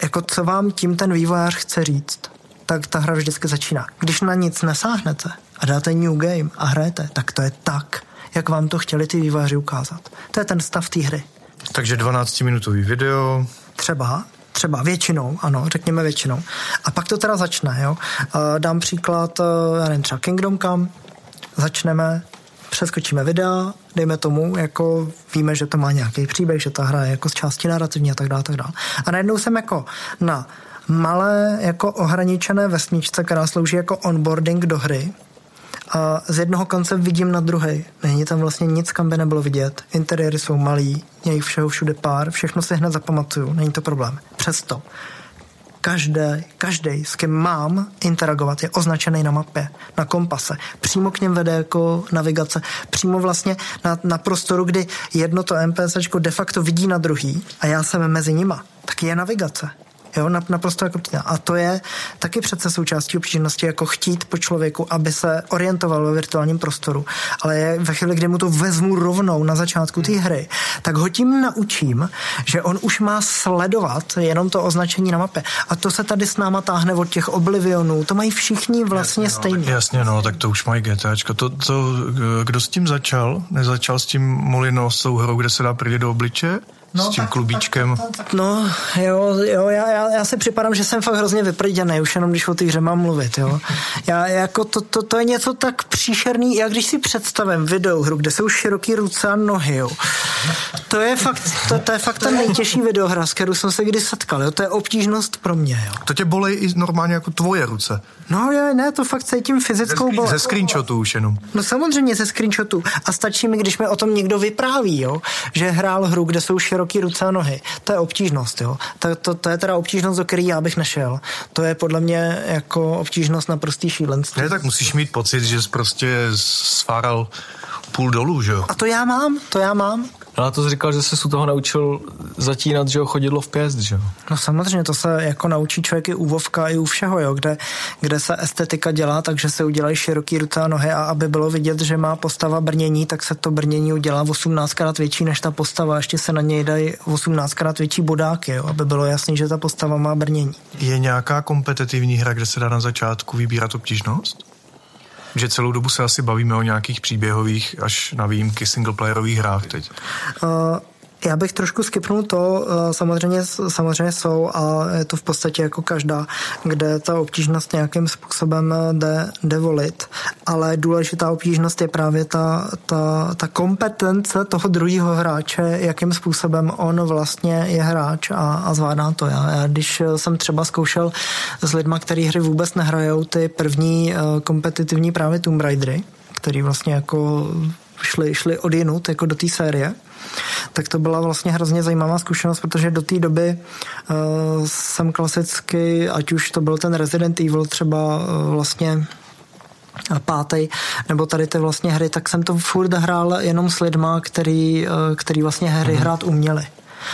jako co vám tím ten vývojář chce říct tak ta hra vždycky začíná. Když na nic nesáhnete a dáte new game a hrajete, tak to je tak, jak vám to chtěli ty vývojáři ukázat. To je ten stav té hry. Takže 12-minutový video. Třeba, třeba většinou, ano, řekněme většinou. A pak to teda začne, jo. Uh, dám příklad, uh, já nevím, třeba Kingdom Come, začneme, přeskočíme videa, dejme tomu, jako víme, že to má nějaký příběh, že ta hra je jako z části narrativní a tak dále, tak dále. A najednou jsem jako na malé, jako ohraničené vesničce, která slouží jako onboarding do hry, a z jednoho konce vidím na druhý. Není tam vlastně nic, kam by nebylo vidět. Interiéry jsou malý, je jich všeho všude pár, všechno si hned zapamatuju, není to problém. Přesto každý, každý, s kým mám interagovat, je označený na mapě, na kompase. Přímo k něm vede jako navigace. Přímo vlastně na, na prostoru, kdy jedno to NPCčko de facto vidí na druhý a já jsem mezi nima, tak je navigace. Jo, naprosto jako A to je taky přece součástí obtížnosti, jako chtít po člověku, aby se orientoval ve virtuálním prostoru. Ale ve chvíli, kdy mu to vezmu rovnou na začátku té hry, tak ho tím naučím, že on už má sledovat jenom to označení na mapě. A to se tady s náma táhne od těch oblivionů. To mají všichni vlastně jasně, stejně. No, jasně, no, tak to už mají GTAčko. To, to, kdo s tím začal? Nezačal s tím Molino s tou hrou, kde se dá prdět do obliče? No, s tím tak, klubíčkem. Tak, tak, tak. No, jo, jo já, já, já si připadám, že jsem fakt hrozně vyprděný, už jenom když o té hře mám mluvit, jo. Já, jako to, to, to, je něco tak příšerný, já když si představím videohru, kde jsou široký ruce a nohy, jo, to je fakt, to, to je fakt ta nejtěžší videohra, s kterou jsem se kdy setkal, jo, to je obtížnost pro mě, jo. To tě bolej i normálně jako tvoje ruce. No je, ne, to fakt cítím fyzickou bolest. Ze screenshotů už jenom. No samozřejmě ze screenshotů. A stačí mi, když mi o tom někdo vypráví, jo, že hrál hru, kde jsou široký ruce a nohy. To je obtížnost, jo. To, to, to je teda obtížnost, do které já bych nešel. To je podle mě jako obtížnost na prostý šílenství. Ne, tak musíš mít pocit, že jsi prostě sváral půl dolů, že jo? A to já mám, to já mám. No a to jsi říkal, že se u toho naučil zatínat, že jo, chodidlo v pěst, že jo? No samozřejmě, to se jako naučí člověk i u Vovka, i u všeho, jo, kde, kde se estetika dělá, takže se udělají široký ruce a nohy a aby bylo vidět, že má postava brnění, tak se to brnění udělá 18krát větší než ta postava, ještě se na něj dají 18krát větší bodáky, jo, aby bylo jasný, že ta postava má brnění. Je nějaká kompetitivní hra, kde se dá na začátku vybírat obtížnost? Že celou dobu se asi bavíme o nějakých příběhových až na výjimky singleplayerových hrách teď. Uh, Já bych trošku skipnul to, eh, samozřejmě, samozřejmě jsou a je to v podstatě jako každá, kde ta obtížnost nějakým způsobem eh, jde, jde volit, ale důležitá obtížnost je právě ta, ta, ta kompetence toho druhého hráče, jakým způsobem on vlastně je hráč a, a zvládá to. Já, já když jsem třeba zkoušel s lidma, který hry vůbec nehrajou, ty první kompetitivní právě Tomb Raidery, který vlastně jako šli, šli od jinut jako do té série, tak to byla vlastně hrozně zajímavá zkušenost, protože do té doby uh, jsem klasicky, ať už to byl ten Resident Evil třeba uh, vlastně pátý, nebo tady ty vlastně hry, tak jsem to furt hrál jenom s lidma, který, který vlastně hry mm. hrát uměli.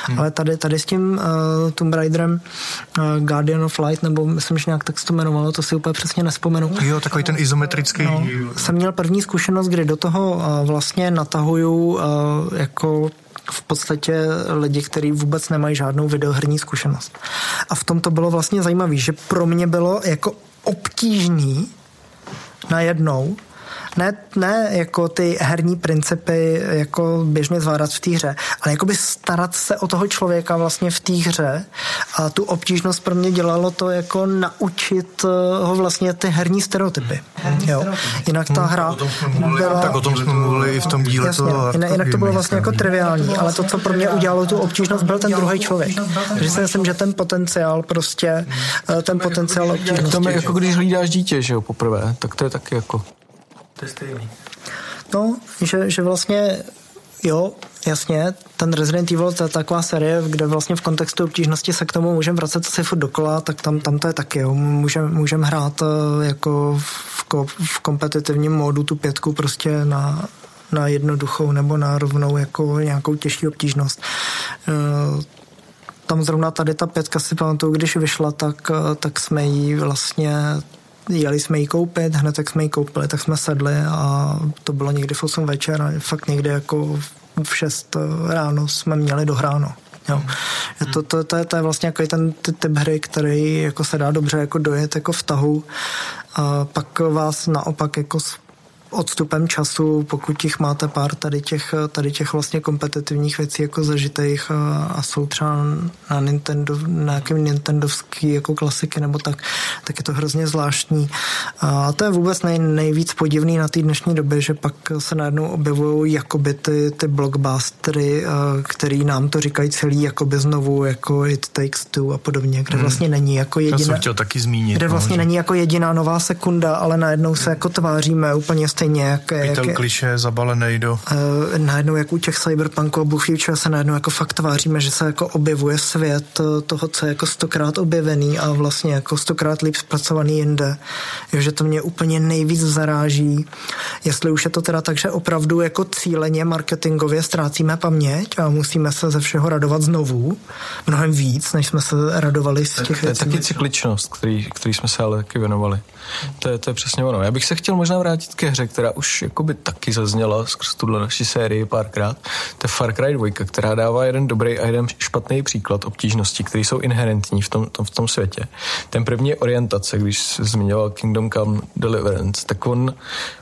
Hmm. Ale tady, tady s tím uh, Tomb Raiderem uh, Guardian of Light, nebo myslím, že nějak tak se to jmenovalo, to si úplně přesně nespomenu. Jo, takový ten izometrický. No, jsem měl první zkušenost, kdy do toho uh, vlastně natahuju uh, jako v podstatě lidi, kteří vůbec nemají žádnou videoherní zkušenost. A v tom to bylo vlastně zajímavé, že pro mě bylo jako obtížný najednou ne, ne jako ty herní principy jako běžně zvládat v té hře, ale jako by starat se o toho člověka vlastně v té hře a tu obtížnost pro mě dělalo to jako naučit eh, ho vlastně ty herní stereotypy. Herní jo. Jinak ta hra o byla... Tak o tom jsme mluvili i v tom díle Jasně, toho jinak, jinak to bylo vlastně jako triviální, ale to, co pro mě udělalo tu obtížnost, byl ten druhý člověk. Takže si myslím, že ten potenciál prostě, eh, ten potenciál obtížnosti. To je jako když hlídáš dítě, že jo, poprvé, tak to je taky jako to je stejný. No, že, že vlastně Jo, jasně, ten Resident Evil to je taková série, kde vlastně v kontextu obtížnosti se k tomu můžeme vracet si furt dokola, tak tam, tam to je taky, jo. Můžeme můžem hrát eh, jako v, ko, v kompetitivním módu tu pětku prostě na, na jednoduchou nebo na rovnou jako nějakou těžší obtížnost. Eh, tam zrovna tady ta pětka si pamatuju, když vyšla, tak, eh, tak jsme ji vlastně jeli jsme ji koupit, hned jak jsme ji koupili, tak jsme sedli a to bylo někdy v 8 večer a fakt někdy jako v 6 ráno jsme měli dohráno. Jo. To, to, to, je, to je vlastně jako ten typ hry, který jako se dá dobře jako dojet jako v tahu. A pak vás naopak jako odstupem času, pokud jich máte pár tady těch, tady těch vlastně kompetitivních věcí jako zažitých a, a jsou třeba na Nintendo, na nějakém Nintendovský jako klasiky nebo tak, tak je to hrozně zvláštní. A to je vůbec nej, nejvíc podivný na té dnešní době, že pak se najednou objevují jakoby ty, ty blockbustery, který nám to říkají celý jakoby znovu, jako It Takes Two a podobně, kde hmm. vlastně není jako jediná... Já jsem chtěl taky zmínit. Kde no, vlastně no, není jako jediná nová sekunda, ale najednou se jako tváříme úplně stejně stejně jak... Pytel jak, kliše zabalený do... Uh, najednou jak u těch cyberpunků a Future se najednou jako fakt tváříme, že se jako objevuje svět eh, toho, co je jako stokrát objevený a vlastně jako stokrát líp zpracovaný jinde. Jo, že to mě úplně nejvíc zaráží. Jestli už je to teda tak, že opravdu jako cíleně marketingově ztrácíme paměť a musíme se ze všeho radovat znovu, mnohem víc, než jsme se radovali z těch To je taky cykličnost, který, který jsme se ale taky věnovali. To je, to je přesně ono. Já bych se chtěl možná vrátit ke hře, která už jakoby taky zazněla skrz tuhle naší sérii párkrát. To je Far Cry 2, která dává jeden dobrý a jeden špatný příklad obtížnosti, které jsou inherentní v tom, tom, v tom světě. Ten první je orientace, když zmiňoval Kingdom Come Deliverance, tak on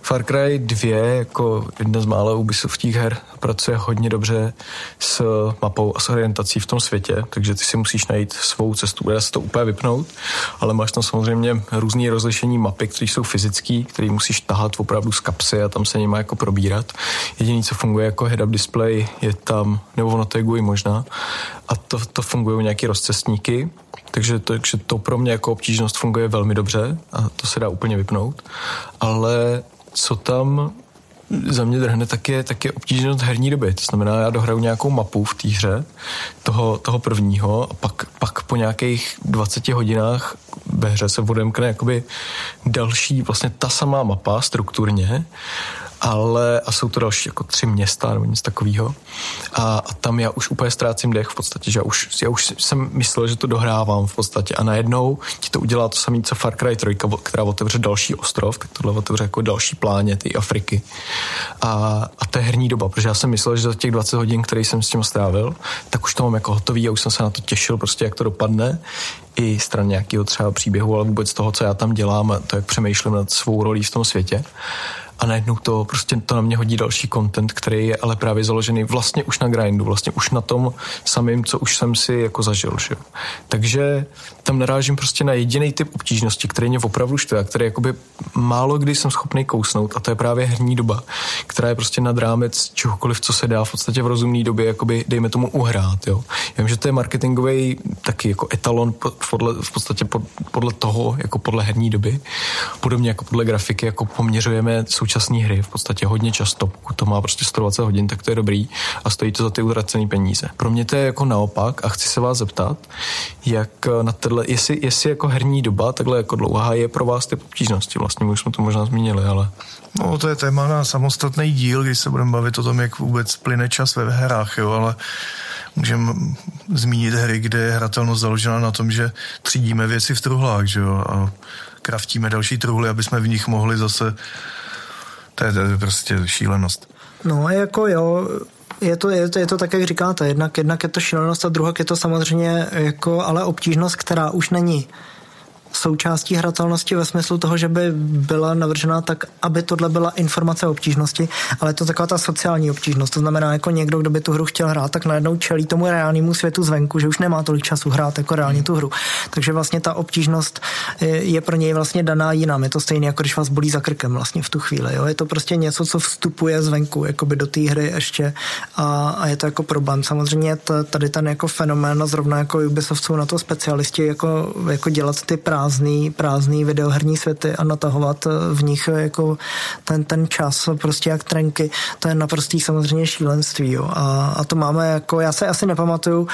Far Cry 2 jako jedna z mála Ubisoftích her pracuje hodně dobře s mapou a s orientací v tom světě, takže ty si musíš najít svou cestu. Dá se to úplně vypnout, ale máš tam samozřejmě různé rozlišení mapy, které jsou fyzické, které musíš tahat opravdu z kapsy a tam se nima jako probírat. Jediný, co funguje jako head-up display, je tam, nebo ono to je GUI možná, a to, to fungují nějaké rozcestníky, takže to, takže to pro mě jako obtížnost funguje velmi dobře a to se dá úplně vypnout. Ale co tam za mě drhne, tak je, tak je obtížnost herní doby. To znamená, já dohraju nějakou mapu v té hře, toho, toho prvního, a pak, pak po nějakých 20 hodinách ve hře se odemkne jakoby další, vlastně ta samá mapa strukturně ale a jsou to další jako tři města nebo něco takového. A, a, tam já už úplně ztrácím dech v podstatě, že já už, já už jsem myslel, že to dohrávám v podstatě a najednou ti to udělá to samé, co Far Cry 3, která otevře další ostrov, tak tohle otevře jako další pláně ty Afriky. A, a to je herní doba, protože já jsem myslel, že za těch 20 hodin, který jsem s tím strávil, tak už to mám jako hotový a už jsem se na to těšil, prostě jak to dopadne i stran nějakého třeba příběhu, ale vůbec toho, co já tam dělám to, jak přemýšlím nad svou rolí v tom světě a najednou to prostě to na mě hodí další content, který je ale právě založený vlastně už na grindu, vlastně už na tom samým, co už jsem si jako zažil. Že? Takže tam narážím prostě na jediný typ obtížnosti, který mě opravdu štve a který jakoby málo kdy jsem schopný kousnout a to je právě herní doba, která je prostě nad rámec čehokoliv, co se dá v podstatě v rozumné době, jakoby dejme tomu uhrát. Jo. Já vím, že to je marketingový taky jako etalon podle, v podstatě podle toho, jako podle herní doby. Podobně jako podle grafiky, jako poměřujeme současné hry v podstatě hodně často. Pokud to má prostě 120 hodin, tak to je dobrý a stojí to za ty utracené peníze. Pro mě to je jako naopak a chci se vás zeptat, jak na tohle, jestli, jestli jako herní doba takhle jako dlouhá je pro vás ty obtížnosti. Vlastně my už jsme to možná zmínili, ale... No to je téma na samostatný díl, když se budeme bavit o tom, jak vůbec plyne čas ve hrách, jo, ale můžeme zmínit hry, kde je hratelnost založena na tom, že třídíme věci v truhlách, že jo, a kraftíme další truhly, aby jsme v nich mohli zase to je, to je prostě šílenost. No jako jo, je to, je, to, je to tak, jak říkáte, jednak, jednak je to šílenost a druhá je to samozřejmě jako ale obtížnost, která už není součástí hratelnosti ve smyslu toho, že by byla navržena tak, aby tohle byla informace o obtížnosti, ale je to taková ta sociální obtížnost. To znamená, jako někdo, kdo by tu hru chtěl hrát, tak najednou čelí tomu reálnému světu zvenku, že už nemá tolik času hrát jako reálně tu hru. Takže vlastně ta obtížnost je pro něj vlastně daná jinam. Je to stejné, jako když vás bolí za krkem vlastně v tu chvíli. Jo? Je to prostě něco, co vstupuje zvenku jakoby do té hry ještě a, a, je to jako problém. Samozřejmě tady ten jako fenomén, zrovna jako Ubisoft jsou na to specialisti, jako, jako dělat ty práce prázdný, prázdný videoherní světy a natahovat v nich jako ten, ten čas prostě jak trenky, to je naprostý samozřejmě šílenství. Jo. A, a to máme jako, já se asi nepamatuju uh,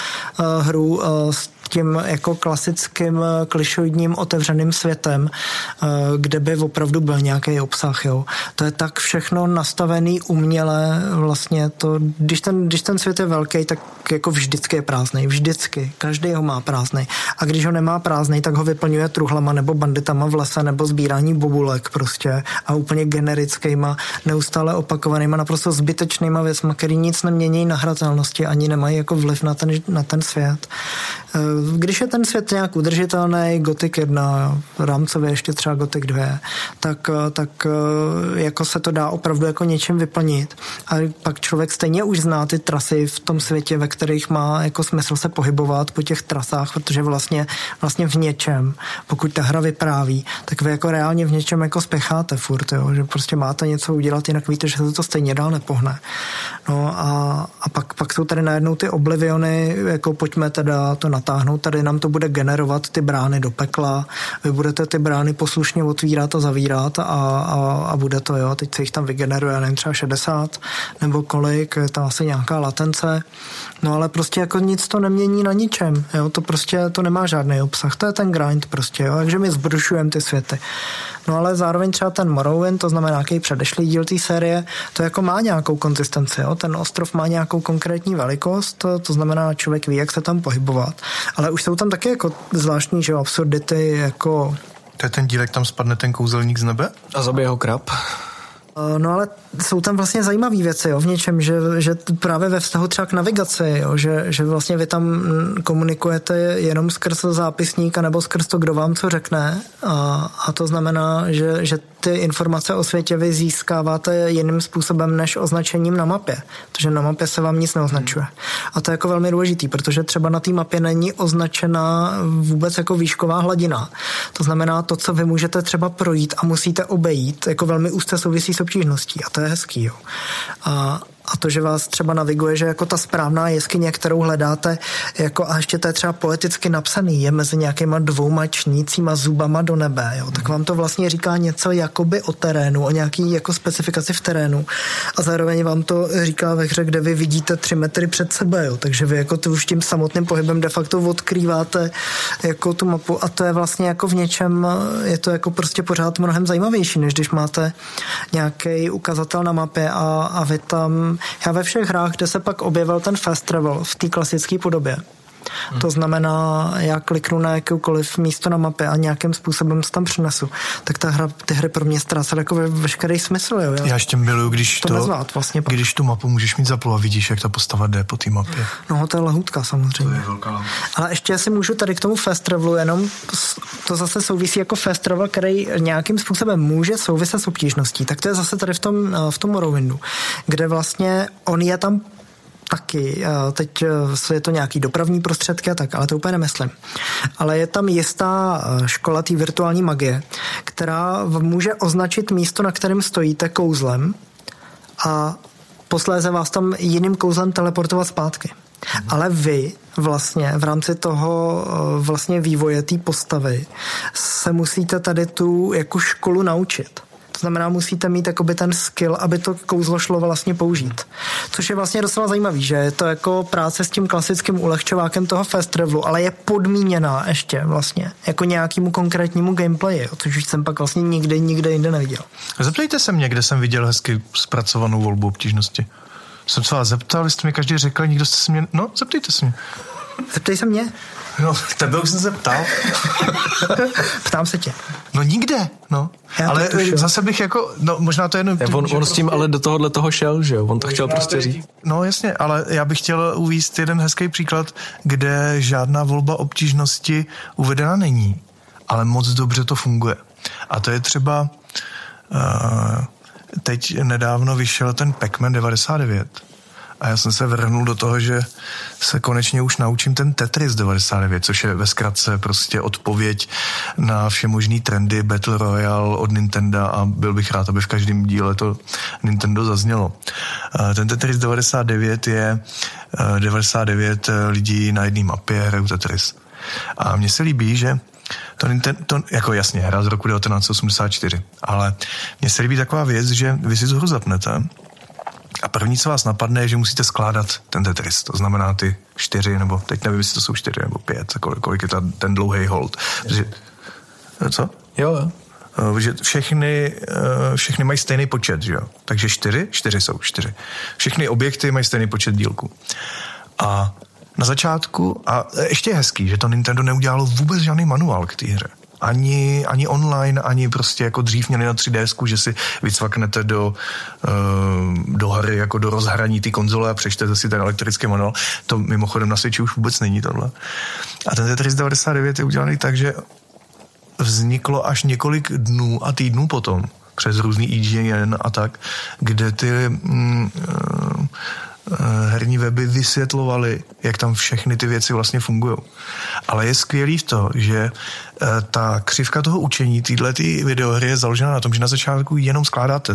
hru uh, s tím jako klasickým eh, klišoidním otevřeným světem, eh, kde by opravdu byl nějaký obsah. Jo. To je tak všechno nastavený uměle vlastně to, když ten, když ten svět je velký, tak jako vždycky je prázdný, vždycky. Každý ho má prázdný. A když ho nemá prázdný, tak ho vyplňuje truhlama nebo banditama v lese nebo sbírání bobulek prostě a úplně generickýma, neustále opakovanýma, naprosto zbytečnýma věcma, který nic nemění na hratelnosti, ani nemají jako vliv na ten, na ten svět. Když je ten svět nějak udržitelný, Gothic 1, rámcově ještě třeba Gothic 2, tak, tak eh, jako se to dá opravdu jako něčem vyplnit. A pak člověk stejně už zná ty trasy v tom světě, ve kterých má jako smysl se pohybovat po těch trasách, protože vlastně, vlastně v něčem, pokud ta hra vypráví, tak vy jako reálně v něčem jako spěcháte furt, jo? že prostě máte něco udělat, jinak víte, že se to stejně dál nepohne. No a, a pak, pak jsou tady najednou ty obliviony, jako pojďme teda to natáhnout tady nám to bude generovat ty brány do pekla, vy budete ty brány poslušně otvírat a zavírat a, a, a bude to, jo, teď se jich tam vygeneruje, nevím, třeba 60 nebo kolik, je tam asi nějaká latence, no ale prostě jako nic to nemění na ničem, jo, to prostě, to nemá žádný obsah, to je ten grind prostě, jo, takže my zbrušujeme ty světy. No ale zároveň třeba ten Morrowind, to znamená nějaký předešlý díl té série, to jako má nějakou konzistenci, jo? ten ostrov má nějakou konkrétní velikost, to, to znamená, člověk ví, jak se tam pohybovat, ale už jsou tam taky jako zvláštní, že absurdity, jako to je ten dílek, tam spadne ten kouzelník z nebe? A zabije ho krab. Eh, no ale jsou tam vlastně zajímavé věci jo, v něčem, že, že právě ve vztahu třeba k navigaci, jo, že, že vlastně vy tam komunikujete jenom skrz zápisník nebo skrz to, kdo vám co řekne. A, a to znamená, že, že ty informace o světě vy získáváte jiným způsobem než označením na mapě, protože na mapě se vám nic neoznačuje. A to je jako velmi důležitý, protože třeba na té mapě není označena vůbec jako výšková hladina. To znamená to, co vy můžete třeba projít a musíte obejít, jako velmi úzce souvisí s obtížností a to je hezký. Jo. A, a to, že vás třeba naviguje, že jako ta správná jeskyně, kterou hledáte, jako a ještě to je třeba poeticky napsaný, je mezi nějakýma dvouma čnícíma zubama do nebe, jo, tak vám to vlastně říká něco jakoby o terénu, o nějaký jako specifikaci v terénu. A zároveň vám to říká ve hře, kde vy vidíte tři metry před sebe, jo, takže vy jako to už tím samotným pohybem de facto odkrýváte jako tu mapu a to je vlastně jako v něčem, je to jako prostě pořád mnohem zajímavější, než když máte nějaký ukazatel na mapě a, a vy tam já ve všech hrách, kde se pak objevil ten fast travel v té klasické podobě, Hmm. To znamená, já kliknu na jakékoliv místo na mapě a nějakým způsobem se tam přinesu, tak ta hra, ty hry pro mě ztrácely jako ve, veškerý smysl. Jo. Já, já ještě miluju, když to, to nezvát, vlastně pak. když tu mapu můžeš mít zaplu a vidíš, jak ta postava jde po té mapě. No, to je lahůdka samozřejmě. To je velká. Ale ještě si můžu tady k tomu fast travelu jenom to zase souvisí jako fast travel, který nějakým způsobem může souviset s obtížností, tak to je zase tady v tom, v tom Morrowindu, kde vlastně on je tam taky. Teď eh, je to nějaký dopravní prostředky a tak, ale to úplně nemyslím. Ale je tam jistá eh, škola té virtuální magie, která může označit místo, na kterém stojíte kouzlem a posléze vás tam jiným kouzlem teleportovat zpátky. Ale vy vlastně v rámci toho eh, vlastně vývoje té postavy se musíte tady tu jako školu naučit. To znamená, musíte mít jakoby ten skill, aby to kouzlo šlo vlastně použít. Což je vlastně docela zajímavý, že je to jako práce s tím klasickým ulehčovákem toho fast travelu, ale je podmíněná ještě vlastně jako nějakému konkrétnímu gameplayi, což už jsem pak vlastně nikdy, nikde jinde neviděl. Zeptejte se mě, kde jsem viděl hezky zpracovanou volbu obtížnosti. Jsem se vás zeptal, jste mi každý řekl, nikdo jste se mě... No, zeptejte se mě. Zeptej se mě. No, tebe už jsem se ptal. Ptám se tě. No nikde, no. Já ale zase bych jako, no možná to je jenom... On, on s tím ale do tohohle toho šel, že jo? On to chtěl prostě říct. No jasně, ale já bych chtěl uvíct jeden hezký příklad, kde žádná volba obtížnosti uvedena není, ale moc dobře to funguje. A to je třeba... Uh, teď nedávno vyšel ten Pac-Man 99 a já jsem se vrhnul do toho, že se konečně už naučím ten Tetris 99, což je ve zkratce prostě odpověď na vše možný trendy Battle Royale od Nintendo a byl bych rád, aby v každém díle to Nintendo zaznělo. Ten Tetris 99 je 99 lidí na jedné mapě hrajou Tetris. A mně se líbí, že to, to jako jasně, hra z roku 1984, ale mně se líbí taková věc, že vy si hru zapnete a první, co vás napadne, je, že musíte skládat ten Tetris. To znamená ty čtyři, nebo teď nevím, jestli to jsou čtyři nebo pět, kolik, kolik je ta, ten dlouhý hold. Že, co? Jo, jo. Eh, že všechny, eh, všechny mají stejný počet, že jo? Takže čtyři? Čtyři jsou, čtyři. Všechny objekty mají stejný počet dílků. A na začátku, a ještě je hezký, že to Nintendo neudělalo vůbec žádný manuál k té hře ani, ani online, ani prostě jako dřív měli na 3DS, že si vycvaknete do, uh, do hry, jako do rozhraní ty konzole a přečtete si ten elektrický manuál. To mimochodem na Switchi už vůbec není tohle. A ten Tetris 99 je udělaný tak, že vzniklo až několik dnů a týdnů potom přes různý IGN a tak, kde ty mm, uh, herní weby vysvětlovaly, jak tam všechny ty věci vlastně fungují. Ale je skvělý v to, že eh, ta křivka toho učení téhle videohry je založena na tom, že na začátku jenom skládáte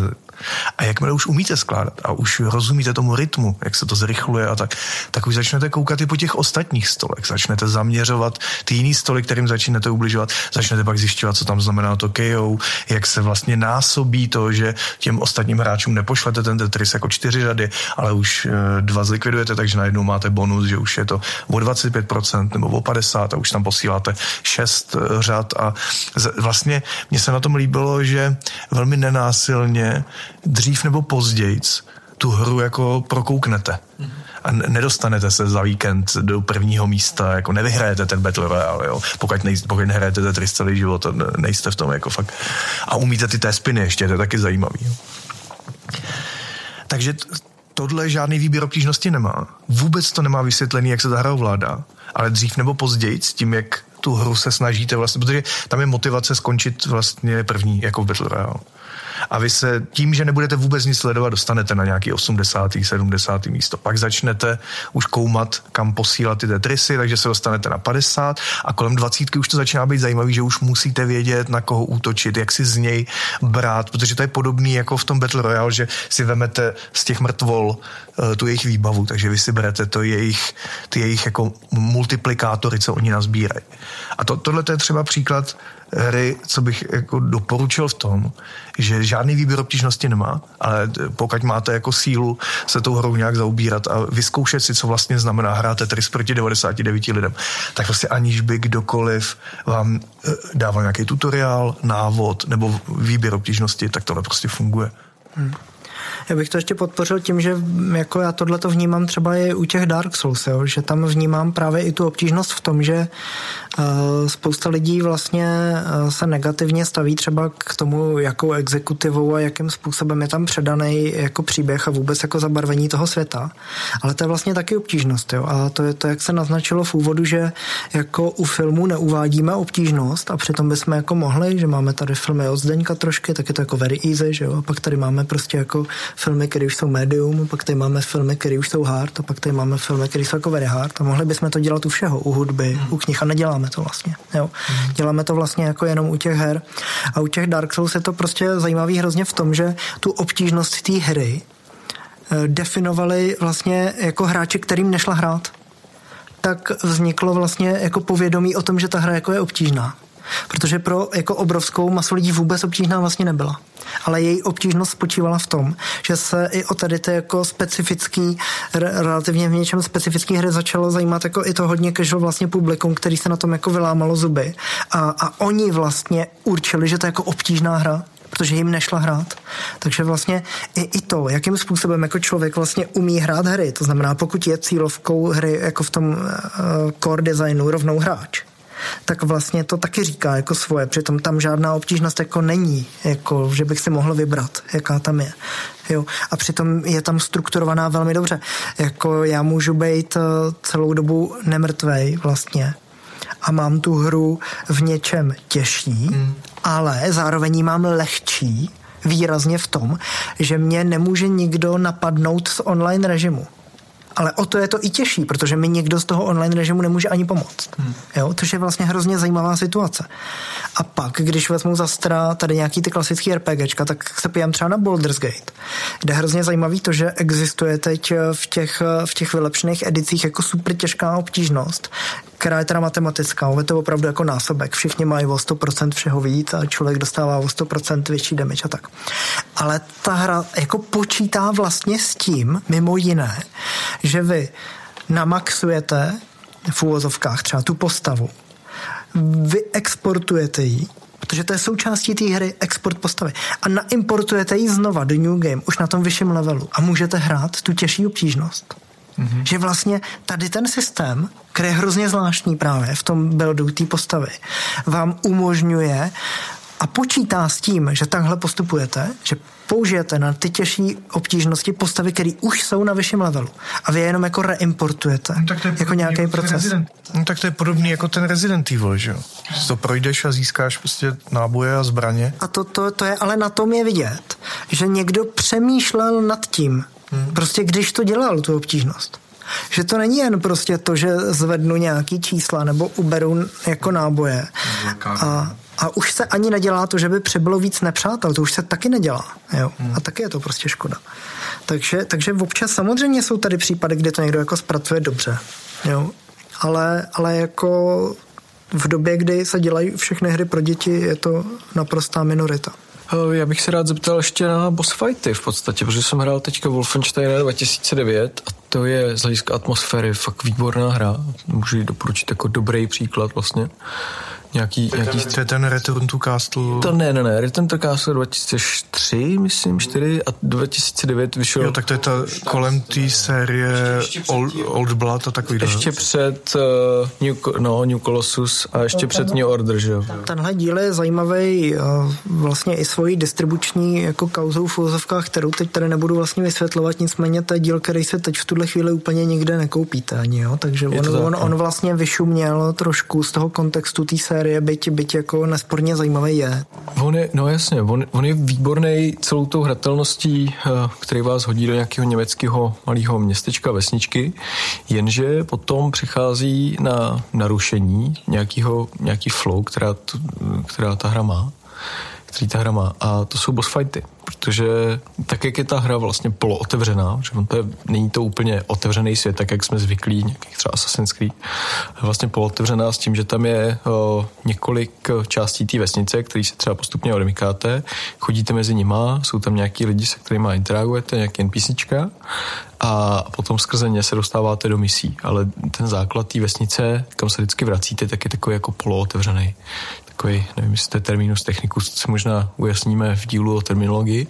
a jakmile už umíte skládat a už rozumíte tomu rytmu, jak se to zrychluje a tak, tak už začnete koukat i po těch ostatních stolech. Začnete zaměřovat ty jiný stoly, kterým začnete ubližovat. Začnete pak zjišťovat, co tam znamená to KO, jak se vlastně násobí to, že těm ostatním hráčům nepošlete ten Tetris jako čtyři řady, ale už eh, dva zlikvidujete, takže najednou máte bonus, že už je to o 25% nebo o 50% a už tam posíláte šest eh, řad a vlastně mně se na tom líbilo, že velmi nenásilně dřív nebo později tu hru jako prokouknete. A nedostanete se za víkend do prvního místa, jako nevyhrajete ten Battle Royale, jo. Pokud, nej, pokud nehrajete Tetris celý život, nejste v tom jako fakt. A umíte ty té spiny ještě, to je taky zajímavý. Jo. Takže tohle žádný výběr obtížnosti nemá. Vůbec to nemá vysvětlený, jak se ta hra ovládá. Ale dřív nebo později, s tím, jak tu hru se snažíte vlastně, protože tam je motivace skončit vlastně první, jako v Battle Royale a vy se tím, že nebudete vůbec nic sledovat, dostanete na nějaký 80. 70. místo. Pak začnete už koumat, kam posílat ty Tetrisy, takže se dostanete na 50 a kolem 20 už to začíná být zajímavý, že už musíte vědět, na koho útočit, jak si z něj brát, protože to je podobný jako v tom Battle Royale, že si vemete z těch mrtvol uh, tu jejich výbavu, takže vy si berete to jejich, ty jejich jako multiplikátory, co oni nazbírají. A to, tohle to je třeba příklad hry, co bych jako doporučil v tom, že žádný výběr obtížnosti nemá, ale pokud máte jako sílu se tou hrou nějak zaobírat a vyzkoušet si, co vlastně znamená hrát Tetris proti 99 lidem, tak vlastně aniž by kdokoliv vám eh, dával nějaký tutoriál, návod nebo výběr obtížnosti, tak tohle prostě funguje. Hmm. Já bych to ještě podpořil tím, že jako já tohle to vnímám třeba i u těch Dark Souls, jo, že tam vnímám právě i tu obtížnost v tom, že uh, spousta lidí vlastně uh, se negativně staví třeba k tomu, jakou exekutivou a jakým způsobem je tam předaný jako příběh a vůbec jako zabarvení toho světa. Ale to je vlastně taky obtížnost. Jo? A to je to, jak se naznačilo v úvodu, že jako u filmu neuvádíme obtížnost a přitom bychom jako mohli, že máme tady filmy od Zdeňka trošky, tak je to jako very easy, že jo? A pak tady máme prostě jako filmy, které už jsou medium, pak tady máme filmy, které už jsou hard, a pak tady máme filmy, které jsou jako very hard. A mohli bychom to dělat u všeho, u hudby, u knih a neděláme to vlastně. Jo? Děláme to vlastně jako jenom u těch her. A u těch Dark Souls je to prostě zajímavý hrozně v tom, že tu obtížnost té hry eh, definovali vlastně jako hráči, kterým nešla hrát tak vzniklo vlastně jako povědomí o tom, že ta hra jako je obtížná. Protože pro jako obrovskou masu lidí vůbec obtížná vlastně nebyla. Ale její obtížnost spočívala v tom, že se i o tady ty jako specifický, relativně v něčem specifický hry začalo zajímat jako i to hodně casual vlastně publikum, který se na tom jako vylámalo zuby. A, a oni vlastně určili, že to je jako obtížná hra protože jim nešla hrát. Takže vlastně i, i to, jakým způsobem jako člověk vlastně umí hrát hry, to znamená, pokud je cílovkou hry jako v tom uh, core designu rovnou hráč, tak vlastně to taky říká jako svoje. Přitom tam žádná obtížnost jako není, jako, že bych si mohl vybrat, jaká tam je. Jo. A přitom je tam strukturovaná velmi dobře. Jako já můžu být eh, celou dobu nemrtvej vlastně a mám tu hru v něčem těžší, hmm. ale zároveň ji mám lehčí výrazně v tom, že mě nemůže nikdo napadnout z online režimu. Ale o to je to i těžší, protože mi někdo z toho online režimu nemůže ani pomoct. Hmm. Jo, což je vlastně hrozně zajímavá situace. A pak, když vezmu za stra tady nějaký ty klasický RPGčka, tak se pijám třeba na Baldur's Gate, kde je hrozně zajímavý to, že existuje teď v těch, v těch vylepšených edicích jako super těžká obtížnost, která je teda matematická, je to opravdu jako násobek. Všichni mají o 100% všeho víc a člověk dostává o 100% větší damage a tak. Ale ta hra jako počítá vlastně s tím, mimo jiné, že vy namaxujete v úvozovkách třeba tu postavu, vy exportujete ji, protože to je součástí té hry export postavy. A naimportujete ji znova do New Game, už na tom vyšším levelu a můžete hrát tu těžší obtížnost. Mm-hmm. Že vlastně tady ten systém, který je hrozně zvláštní právě v tom buildu té postavy, vám umožňuje a počítá s tím, že takhle postupujete, že použijete na ty těžší obtížnosti postavy, které už jsou na vyšším levelu a vy je jenom jako reimportujete no, tak to je jako nějaký jako proces. No, tak to je podobný jako ten Resident Evil, že jo? To projdeš a získáš prostě náboje a zbraně. A to, to, to je, ale na tom je vidět, že někdo přemýšlel nad tím, hmm. prostě když to dělal, tu obtížnost. Že to není jen prostě to, že zvednu nějaký čísla nebo uberu jako náboje a, a už se ani nedělá to, že by přibylo víc nepřátel, to už se taky nedělá. Jo? Hmm. A taky je to prostě škoda. Takže, takže občas samozřejmě jsou tady případy, kde to někdo jako zpracuje dobře. Jo? Ale, ale jako v době, kdy se dělají všechny hry pro děti, je to naprostá minorita. Já bych se rád zeptal ještě na boss fighty v podstatě, protože jsem hrál teďka Wolfenstein 2009 a to je z hlediska atmosféry fakt výborná hra. Můžu ji doporučit jako dobrý příklad vlastně nějaký... Nějaký... To je ten Return to Castle... To ne, ne, ne, Return to Castle 2003, myslím, 4 a 2009 vyšel... Jo, tak to je ta kolem té série Old, Old Blood a takový. Ještě ne? před uh, New, no, New Colossus a ještě no, před New Order, že jo? Tenhle díl je zajímavý uh, vlastně i svojí distribuční jako kauzou v úzovkách, kterou teď tady nebudu vlastně vysvětlovat, nicméně to je díl, který se teď v tuhle chvíli úplně nikde nekoupíte ani, jo? takže on, tak, on, on vlastně vyšuměl trošku z toho kontextu té série série, byť, byť jako nesporně zajímavý je. On je, no jasně, on, on je výborný celou tou hratelností, eh, který vás hodí do nějakého německého malého městečka, vesničky, jenže potom přichází na narušení nějakého, nějaký flow, která, která ta hra má který ta hra má. A to jsou boss fighty, protože tak, jak je ta hra vlastně polootevřená, že to je, není to úplně otevřený svět, tak jak jsme zvyklí, nějakých třeba Assassin's Creed, vlastně polootevřená s tím, že tam je o, několik částí té vesnice, který se třeba postupně odemykáte, chodíte mezi nima, jsou tam nějaký lidi, se kterými interagujete, nějaký NPCčka a potom skrze ně se dostáváte do misí. Ale ten základ té vesnice, kam se vždycky vracíte, tak je takový jako polootevřený takový, nevím, jestli to je terminus technicus, co možná ujasníme v dílu o terminologii.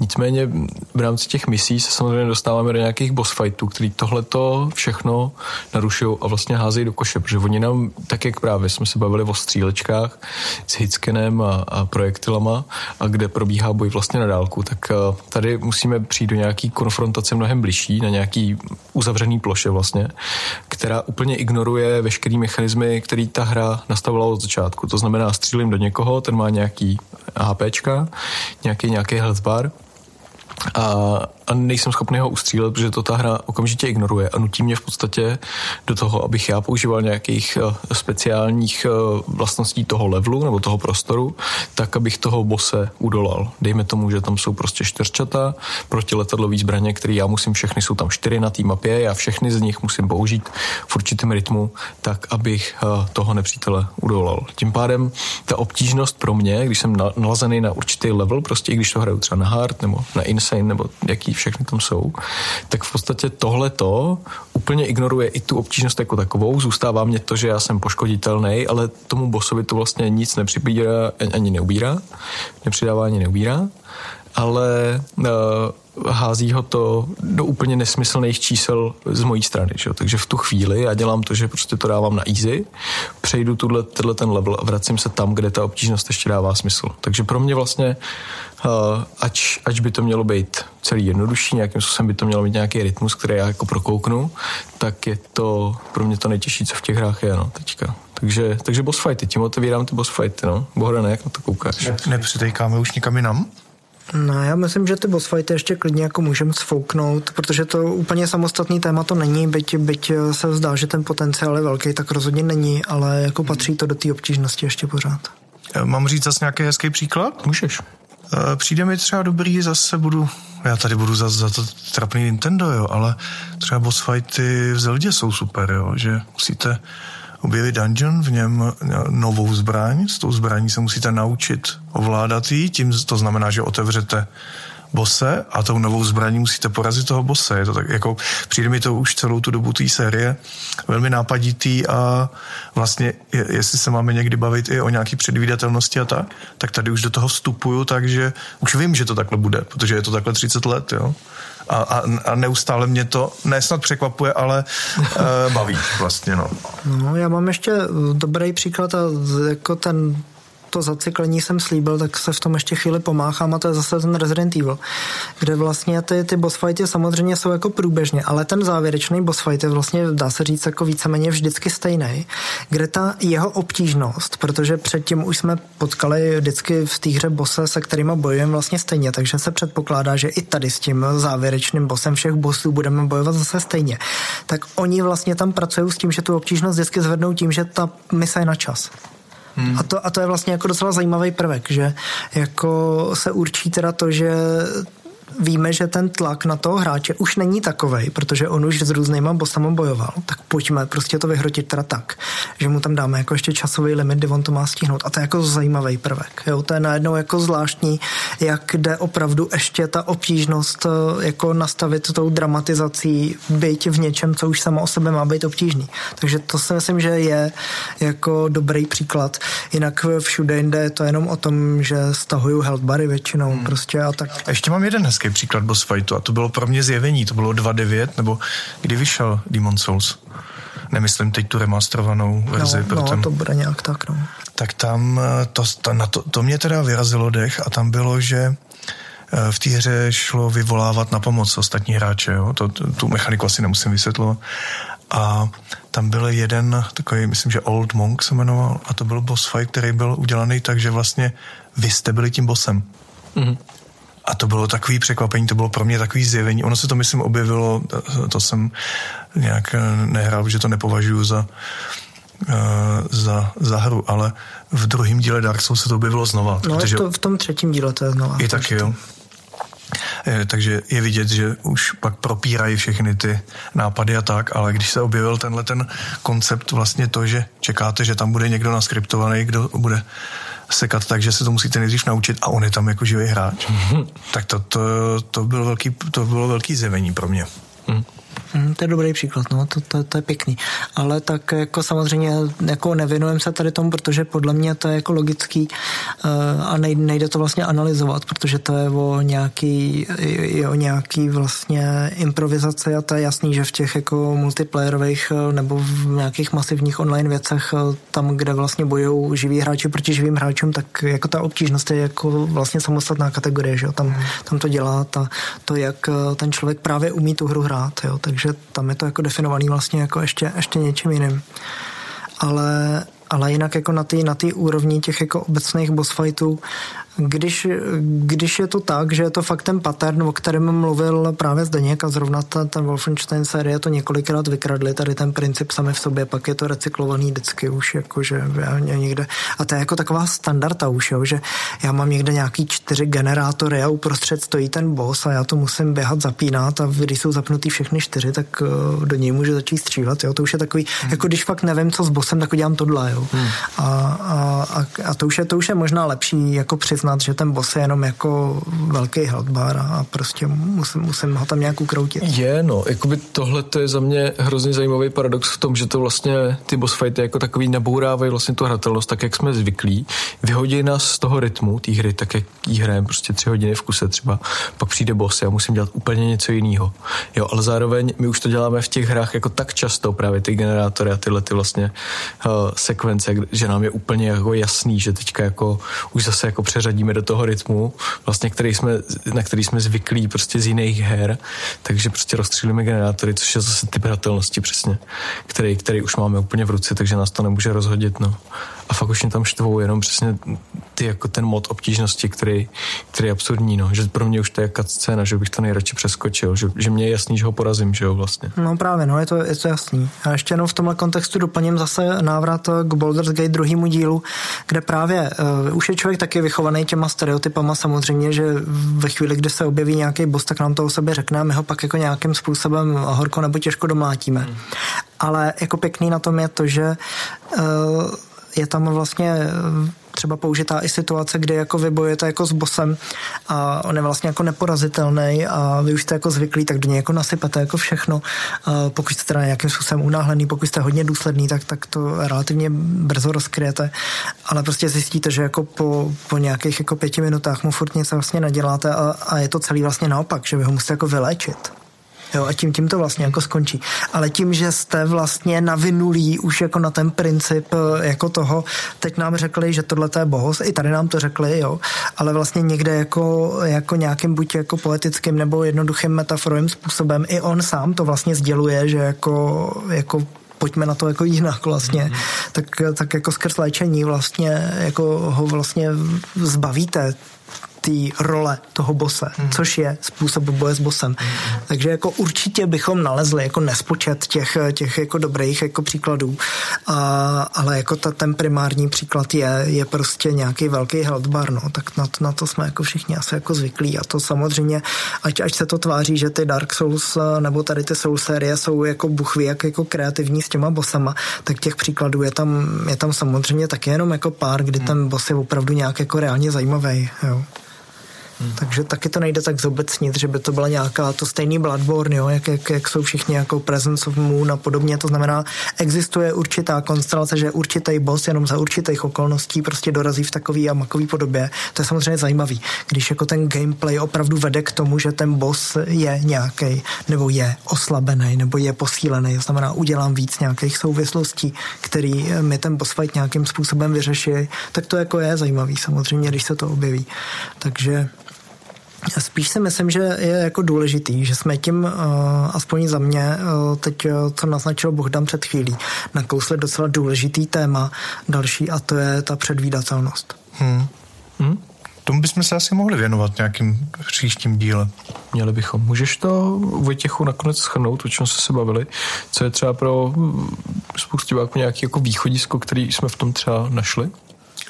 Nicméně v rámci těch misí se samozřejmě dostáváme do nějakých boss fightů, který tohleto všechno narušují a vlastně házejí do koše, protože oni nám, tak jak právě jsme se bavili o střílečkách s hitskenem a, a projektilama a kde probíhá boj vlastně na dálku, tak uh, tady musíme přijít do nějaký konfrontace mnohem bližší, na nějaký uzavřený ploše vlastně, která úplně ignoruje veškerý mechanismy, který ta hra nastavila od začátku. To znamená, střílím do někoho, ten má nějaký HPčka, nějaký, nějaký health bar. A, a nejsem schopný ho ustřílet, protože to ta hra okamžitě ignoruje a nutí mě v podstatě do toho, abych já používal nějakých uh, speciálních uh, vlastností toho levelu nebo toho prostoru, tak abych toho bose udolal. Dejme tomu, že tam jsou prostě čtyřčata protiletadlový zbraně, které já musím všechny, jsou tam čtyři na té mapě, já všechny z nich musím použít v určitém rytmu, tak abych uh, toho nepřítele udolal. Tím pádem ta obtížnost pro mě, když jsem nalazený na určitý level, prostě i když to hraju třeba na hard nebo na insane nebo jaký všechny tam jsou, tak v podstatě tohleto úplně ignoruje i tu obtížnost jako takovou. Zůstává mě to, že já jsem poškoditelný, ale tomu bosovi to vlastně nic nepřibírá ani neubírá, nepřidává ani neubírá ale uh, hází ho to do úplně nesmyslných čísel z mojí strany. Že? Takže v tu chvíli já dělám to, že prostě to dávám na easy, přejdu tuhle, tenhle ten level a vracím se tam, kde ta obtížnost ještě dává smysl. Takže pro mě vlastně, uh, ač, ač by to mělo být celý jednodušší, nějakým způsobem by to mělo mít nějaký rytmus, který já jako prokouknu, tak je to pro mě to nejtěžší, co v těch hrách je, no, teďka. Takže, takže boss fighty, tím otevírám ty boss fighty, no. Bohdane, jak na to koukáš? Ne, nepřitejkáme už nikam jinam? No, já myslím, že ty boss fighty ještě klidně jako můžeme sfouknout, protože to úplně samostatný téma to není, byť, byť se zdá, že ten potenciál je velký, tak rozhodně není, ale jako patří to do té obtížnosti ještě pořád. Eh, mám říct zase nějaký hezký příklad? Můžeš. Eh, přijde mi třeba dobrý, zase budu, já tady budu za, za to trapný Nintendo, jo, ale třeba boss fighty v Zeldě jsou super, jo, že musíte objevit dungeon, v něm novou zbraň, s tou zbraní se musíte naučit ovládat jí, tím to znamená, že otevřete bose a tou novou zbraní musíte porazit toho bose. Je to tak, jako, přijde mi to už celou tu dobu té série velmi nápaditý a vlastně, jestli se máme někdy bavit i o nějaký předvídatelnosti a tak, tak tady už do toho vstupuju, takže už vím, že to takhle bude, protože je to takhle 30 let, jo a, a, a neustále mě to nesnad překvapuje, ale uh, baví vlastně, no. No, já mám ještě dobrý příklad a jako ten to zacyklení jsem slíbil, tak se v tom ještě chvíli pomáchám a to je zase ten Resident Evil, kde vlastně ty, ty boss fighty samozřejmě jsou jako průběžně, ale ten závěrečný boss fight je vlastně, dá se říct, jako víceméně vždycky stejný, kde ta jeho obtížnost, protože předtím už jsme potkali vždycky v té hře bose, se kterými bojujeme vlastně stejně, takže se předpokládá, že i tady s tím závěrečným bossem všech bossů budeme bojovat zase stejně. Tak oni vlastně tam pracují s tím, že tu obtížnost vždycky zvednou tím, že ta mise je na čas. Hmm. A, to, a to je vlastně jako docela zajímavý prvek, že jako se určí teda to, že víme, že ten tlak na toho hráče už není takový, protože on už s různýma bossama bojoval, tak pojďme prostě to vyhrotit teda tak, že mu tam dáme jako ještě časový limit, kdy on to má stihnout. A to je jako zajímavý prvek. Jo? To je najednou jako zvláštní, jak jde opravdu ještě ta obtížnost eh, jako nastavit tou dramatizací, být v něčem, co už samo o sebe má být obtížný. Takže to si myslím, že je jako dobrý příklad. Jinak všude jinde je to jenom o tom, že stahuju health bary většinou hmm. prostě a tak. A ještě mám jeden hezký příklad boss fightu a to bylo pro mě zjevení, to bylo 2.9, nebo kdy vyšel Demon Souls. Nemyslím teď tu remasterovanou verzi. No, no ten... to bude nějak tak, no. Tak tam eh, to, to, na to, to mě teda vyrazilo dech a tam bylo, že eh, v té hře šlo vyvolávat na pomoc ostatní hráče. Jo? To, tu mechaniku asi nemusím vysvětlovat. A tam byl jeden takový, myslím, že Old Monk se jmenoval, a to byl boss fight, který byl udělaný tak, že vlastně vy jste byli tím bossem. Mm-hmm. A to bylo takový překvapení, to bylo pro mě takový zjevení. Ono se to, myslím, objevilo, to jsem nějak nehrál, že to nepovažuji za, eh, za, za hru, ale v druhém díle Dark Souls se to objevilo znova. No, protože... to v tom třetím díle to je znova. I taky, jo. Je, takže je vidět, že už pak propírají všechny ty nápady a tak, ale když se objevil tenhle ten koncept vlastně to, že čekáte, že tam bude někdo naskriptovaný, kdo bude sekat tak, že se to musíte nejdřív naučit a on je tam jako živý hráč. Mm-hmm. Tak to, to, to, bylo velký, to bylo velký zjevení pro mě. Mm. Hmm, to je dobrý příklad, no, to, to, to, je pěkný. Ale tak jako samozřejmě jako nevěnujeme se tady tomu, protože podle mě to je jako logický uh, a nejde, nejde to vlastně analyzovat, protože to je o nějaký, je o nějaký vlastně improvizaci a to je jasný, že v těch jako multiplayerových eh, nebo v nějakých masivních online věcech eh, tam, kde vlastně bojují živí hráči proti živým hráčům, tak jako ta obtížnost je jako vlastně samostatná kategorie, že jo? Tam, tam to dělá ta, to, jak ten člověk právě umí tu hru hrát, jo? Takže tam je to jako definovaný vlastně jako ještě, ještě něčím jiným. Ale, ale jinak jako na té na úrovni těch jako obecných boss fightů když, když je to tak, že je to fakt ten pattern, o kterém mluvil právě Zdeněk a zrovna ta, ten Wolfenstein série to několikrát vykradli, tady ten princip sami v sobě, pak je to recyklovaný vždycky už, jakože někde. A to je jako taková standarda už, jo, že já mám někde nějaký čtyři generátory a uprostřed stojí ten boss a já to musím běhat zapínat a když jsou zapnutý všechny čtyři, tak uh, do něj můžu začít střílet, jo. To už je takový, hmm. jako když fakt nevím, co s bossem, tak udělám tohle, jo. Hmm. A, a, a, a, to, už je, to už je možná lepší jako přiznat snad, že ten boss je jenom jako velký healthbar a prostě musím, musím ho tam nějak ukroutit. Je, no, jakoby tohle to je za mě hrozně zajímavý paradox v tom, že to vlastně ty boss fighty jako takový nabourávají vlastně tu hratelnost, tak jak jsme zvyklí, vyhodí nás z toho rytmu té hry, tak jak jí hrajeme prostě tři hodiny v kuse třeba, pak přijde boss, já musím dělat úplně něco jiného. Jo, ale zároveň my už to děláme v těch hrách jako tak často, právě ty generátory a tyhle ty vlastně uh, sekvence, že nám je úplně jako jasný, že teďka jako už zase jako přeřadí vsadíme do toho rytmu, vlastně, který jsme, na který jsme zvyklí prostě z jiných her, takže prostě rozstřílíme generátory, což je zase typ hratelnosti přesně, který, který už máme úplně v ruce, takže nás to nemůže rozhodit, no a fakt už mě tam štvou jenom přesně ty jako ten mod obtížnosti, který, který je absurdní, no. že pro mě už to je scéna, že bych to nejradši přeskočil, že, že mě je jasný, že ho porazím, že jo vlastně. No právě, no je to, je to jasný. A ještě jenom v tomhle kontextu doplním zase návrat k Baldur's Gate druhému dílu, kde právě uh, už je člověk taky vychovaný těma stereotypama samozřejmě, že ve chvíli, kdy se objeví nějaký boss, tak nám to o sobě řekne a my ho pak jako nějakým způsobem horko nebo těžko domlátíme. Hmm. Ale jako pěkný na tom je to, že uh, je tam vlastně eh, třeba použitá i situace, kdy jako vy bojujete jako s bosem a on je vlastně jako neporazitelný a vy už jste jako zvyklí, tak do něj jako nasypete jako všechno. Pokud jste teda nějakým způsobem unáhlený, pokud jste hodně důsledný, tak, tak to relativně brzo rozkryjete, ale prostě zjistíte, že jako po, po nějakých jako pěti minutách mu furt něco vlastně neděláte a, a je to celý vlastně naopak, že vy ho musíte jako vyléčit. Jo, a tím, tím to vlastně jako skončí. Ale tím, že jste vlastně navinulí už jako na ten princip eh, jako toho, teď nám řekli, že tohle je bohos, i tady nám to řekli, jo, ale vlastně někde jako, jako nějakým buď jako poetickým nebo jednoduchým metaforovým způsobem i on sám to vlastně sděluje, že jako, jako pojďme na to jako jinak vlastně, mm-hmm. tak, tak jako skrz léčení vlastně jako ho vlastně zbavíte té role toho bose, hmm. což je způsob boje s bosem. Hmm. Takže jako určitě bychom nalezli jako nespočet těch, těch jako dobrých jako příkladů, a, ale jako ta, ten primární příklad je, je prostě nějaký velký healthbar, no, tak na to, na to jsme jako všichni asi jako zvyklí a to samozřejmě, ať, ať se to tváří, že ty Dark Souls nebo tady ty Soul série jsou jako buchví, jak jako kreativní s těma bosama, tak těch příkladů je tam, je tam samozřejmě taky jenom jako pár, kdy hmm. ten boss je opravdu nějak jako reálně zajímavý. Jo. Hmm. Takže taky to nejde tak zobecnit, že by to byla nějaká to stejný Bloodborne, jo, jak, jak, jak jsou všichni jako Presence of Moon a podobně. To znamená, existuje určitá konstelace, že určitý boss jenom za určitých okolností prostě dorazí v takový a makový podobě. To je samozřejmě zajímavý, když jako ten gameplay opravdu vede k tomu, že ten boss je nějaký, nebo je oslabený, nebo je posílený. To znamená, udělám víc nějakých souvislostí, který mi ten boss fight nějakým způsobem vyřeší, tak to jako je zajímavý samozřejmě, když se to objeví. Takže Spíš si myslím, že je jako důležitý, že jsme tím, uh, aspoň za mě, uh, teď, uh, co naznačil Bohdam před chvílí, nakousli docela důležitý téma další a to je ta předvídatelnost. Hmm. Hmm? Tomu bychom se asi mohli věnovat nějakým příštím díle. Měli bychom. Můžeš to Vojtěchu nakonec schrnout, o čem jsme se bavili? Co je třeba pro spoustu nějaký jako východisko, který jsme v tom třeba našli?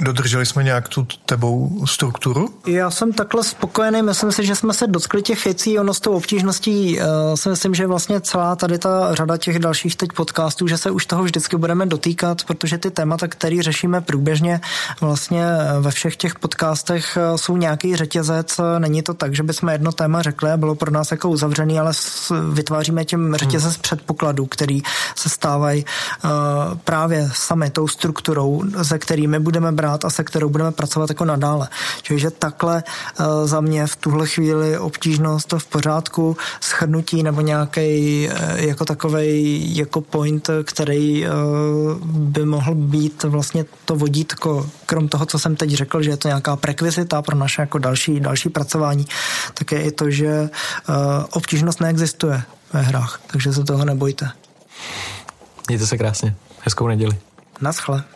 Dodrželi jsme nějak tu tebou strukturu? Já jsem takhle spokojený, myslím si, že jsme se dotkli těch věcí, ono s tou obtížností uh, si myslím, že vlastně celá tady ta řada těch dalších teď podcastů, že se už toho vždycky budeme dotýkat, protože ty témata, které řešíme průběžně vlastně eh, ve všech těch podcastech eh, jsou nějaký řetězec, není to tak, že bychom jedno téma řekli a bylo pro nás jako uzavřený, ale vytváříme tím řetězec hmm. předpokladů, který se stávají uh, právě sami tou strukturou, ze kterými budeme brát brát a se kterou budeme pracovat jako nadále. Čiže takhle uh, za mě v tuhle chvíli obtížnost v pořádku, schrnutí nebo nějaký uh, jako takový jako point, který uh, by mohl být vlastně to vodítko, krom toho, co jsem teď řekl, že je to nějaká prekvizita pro naše jako další, další pracování, tak je i to, že obtížnost neexistuje ve hrách, takže se toho nebojte. Mějte se krásně. Hezkou neděli. Naschle.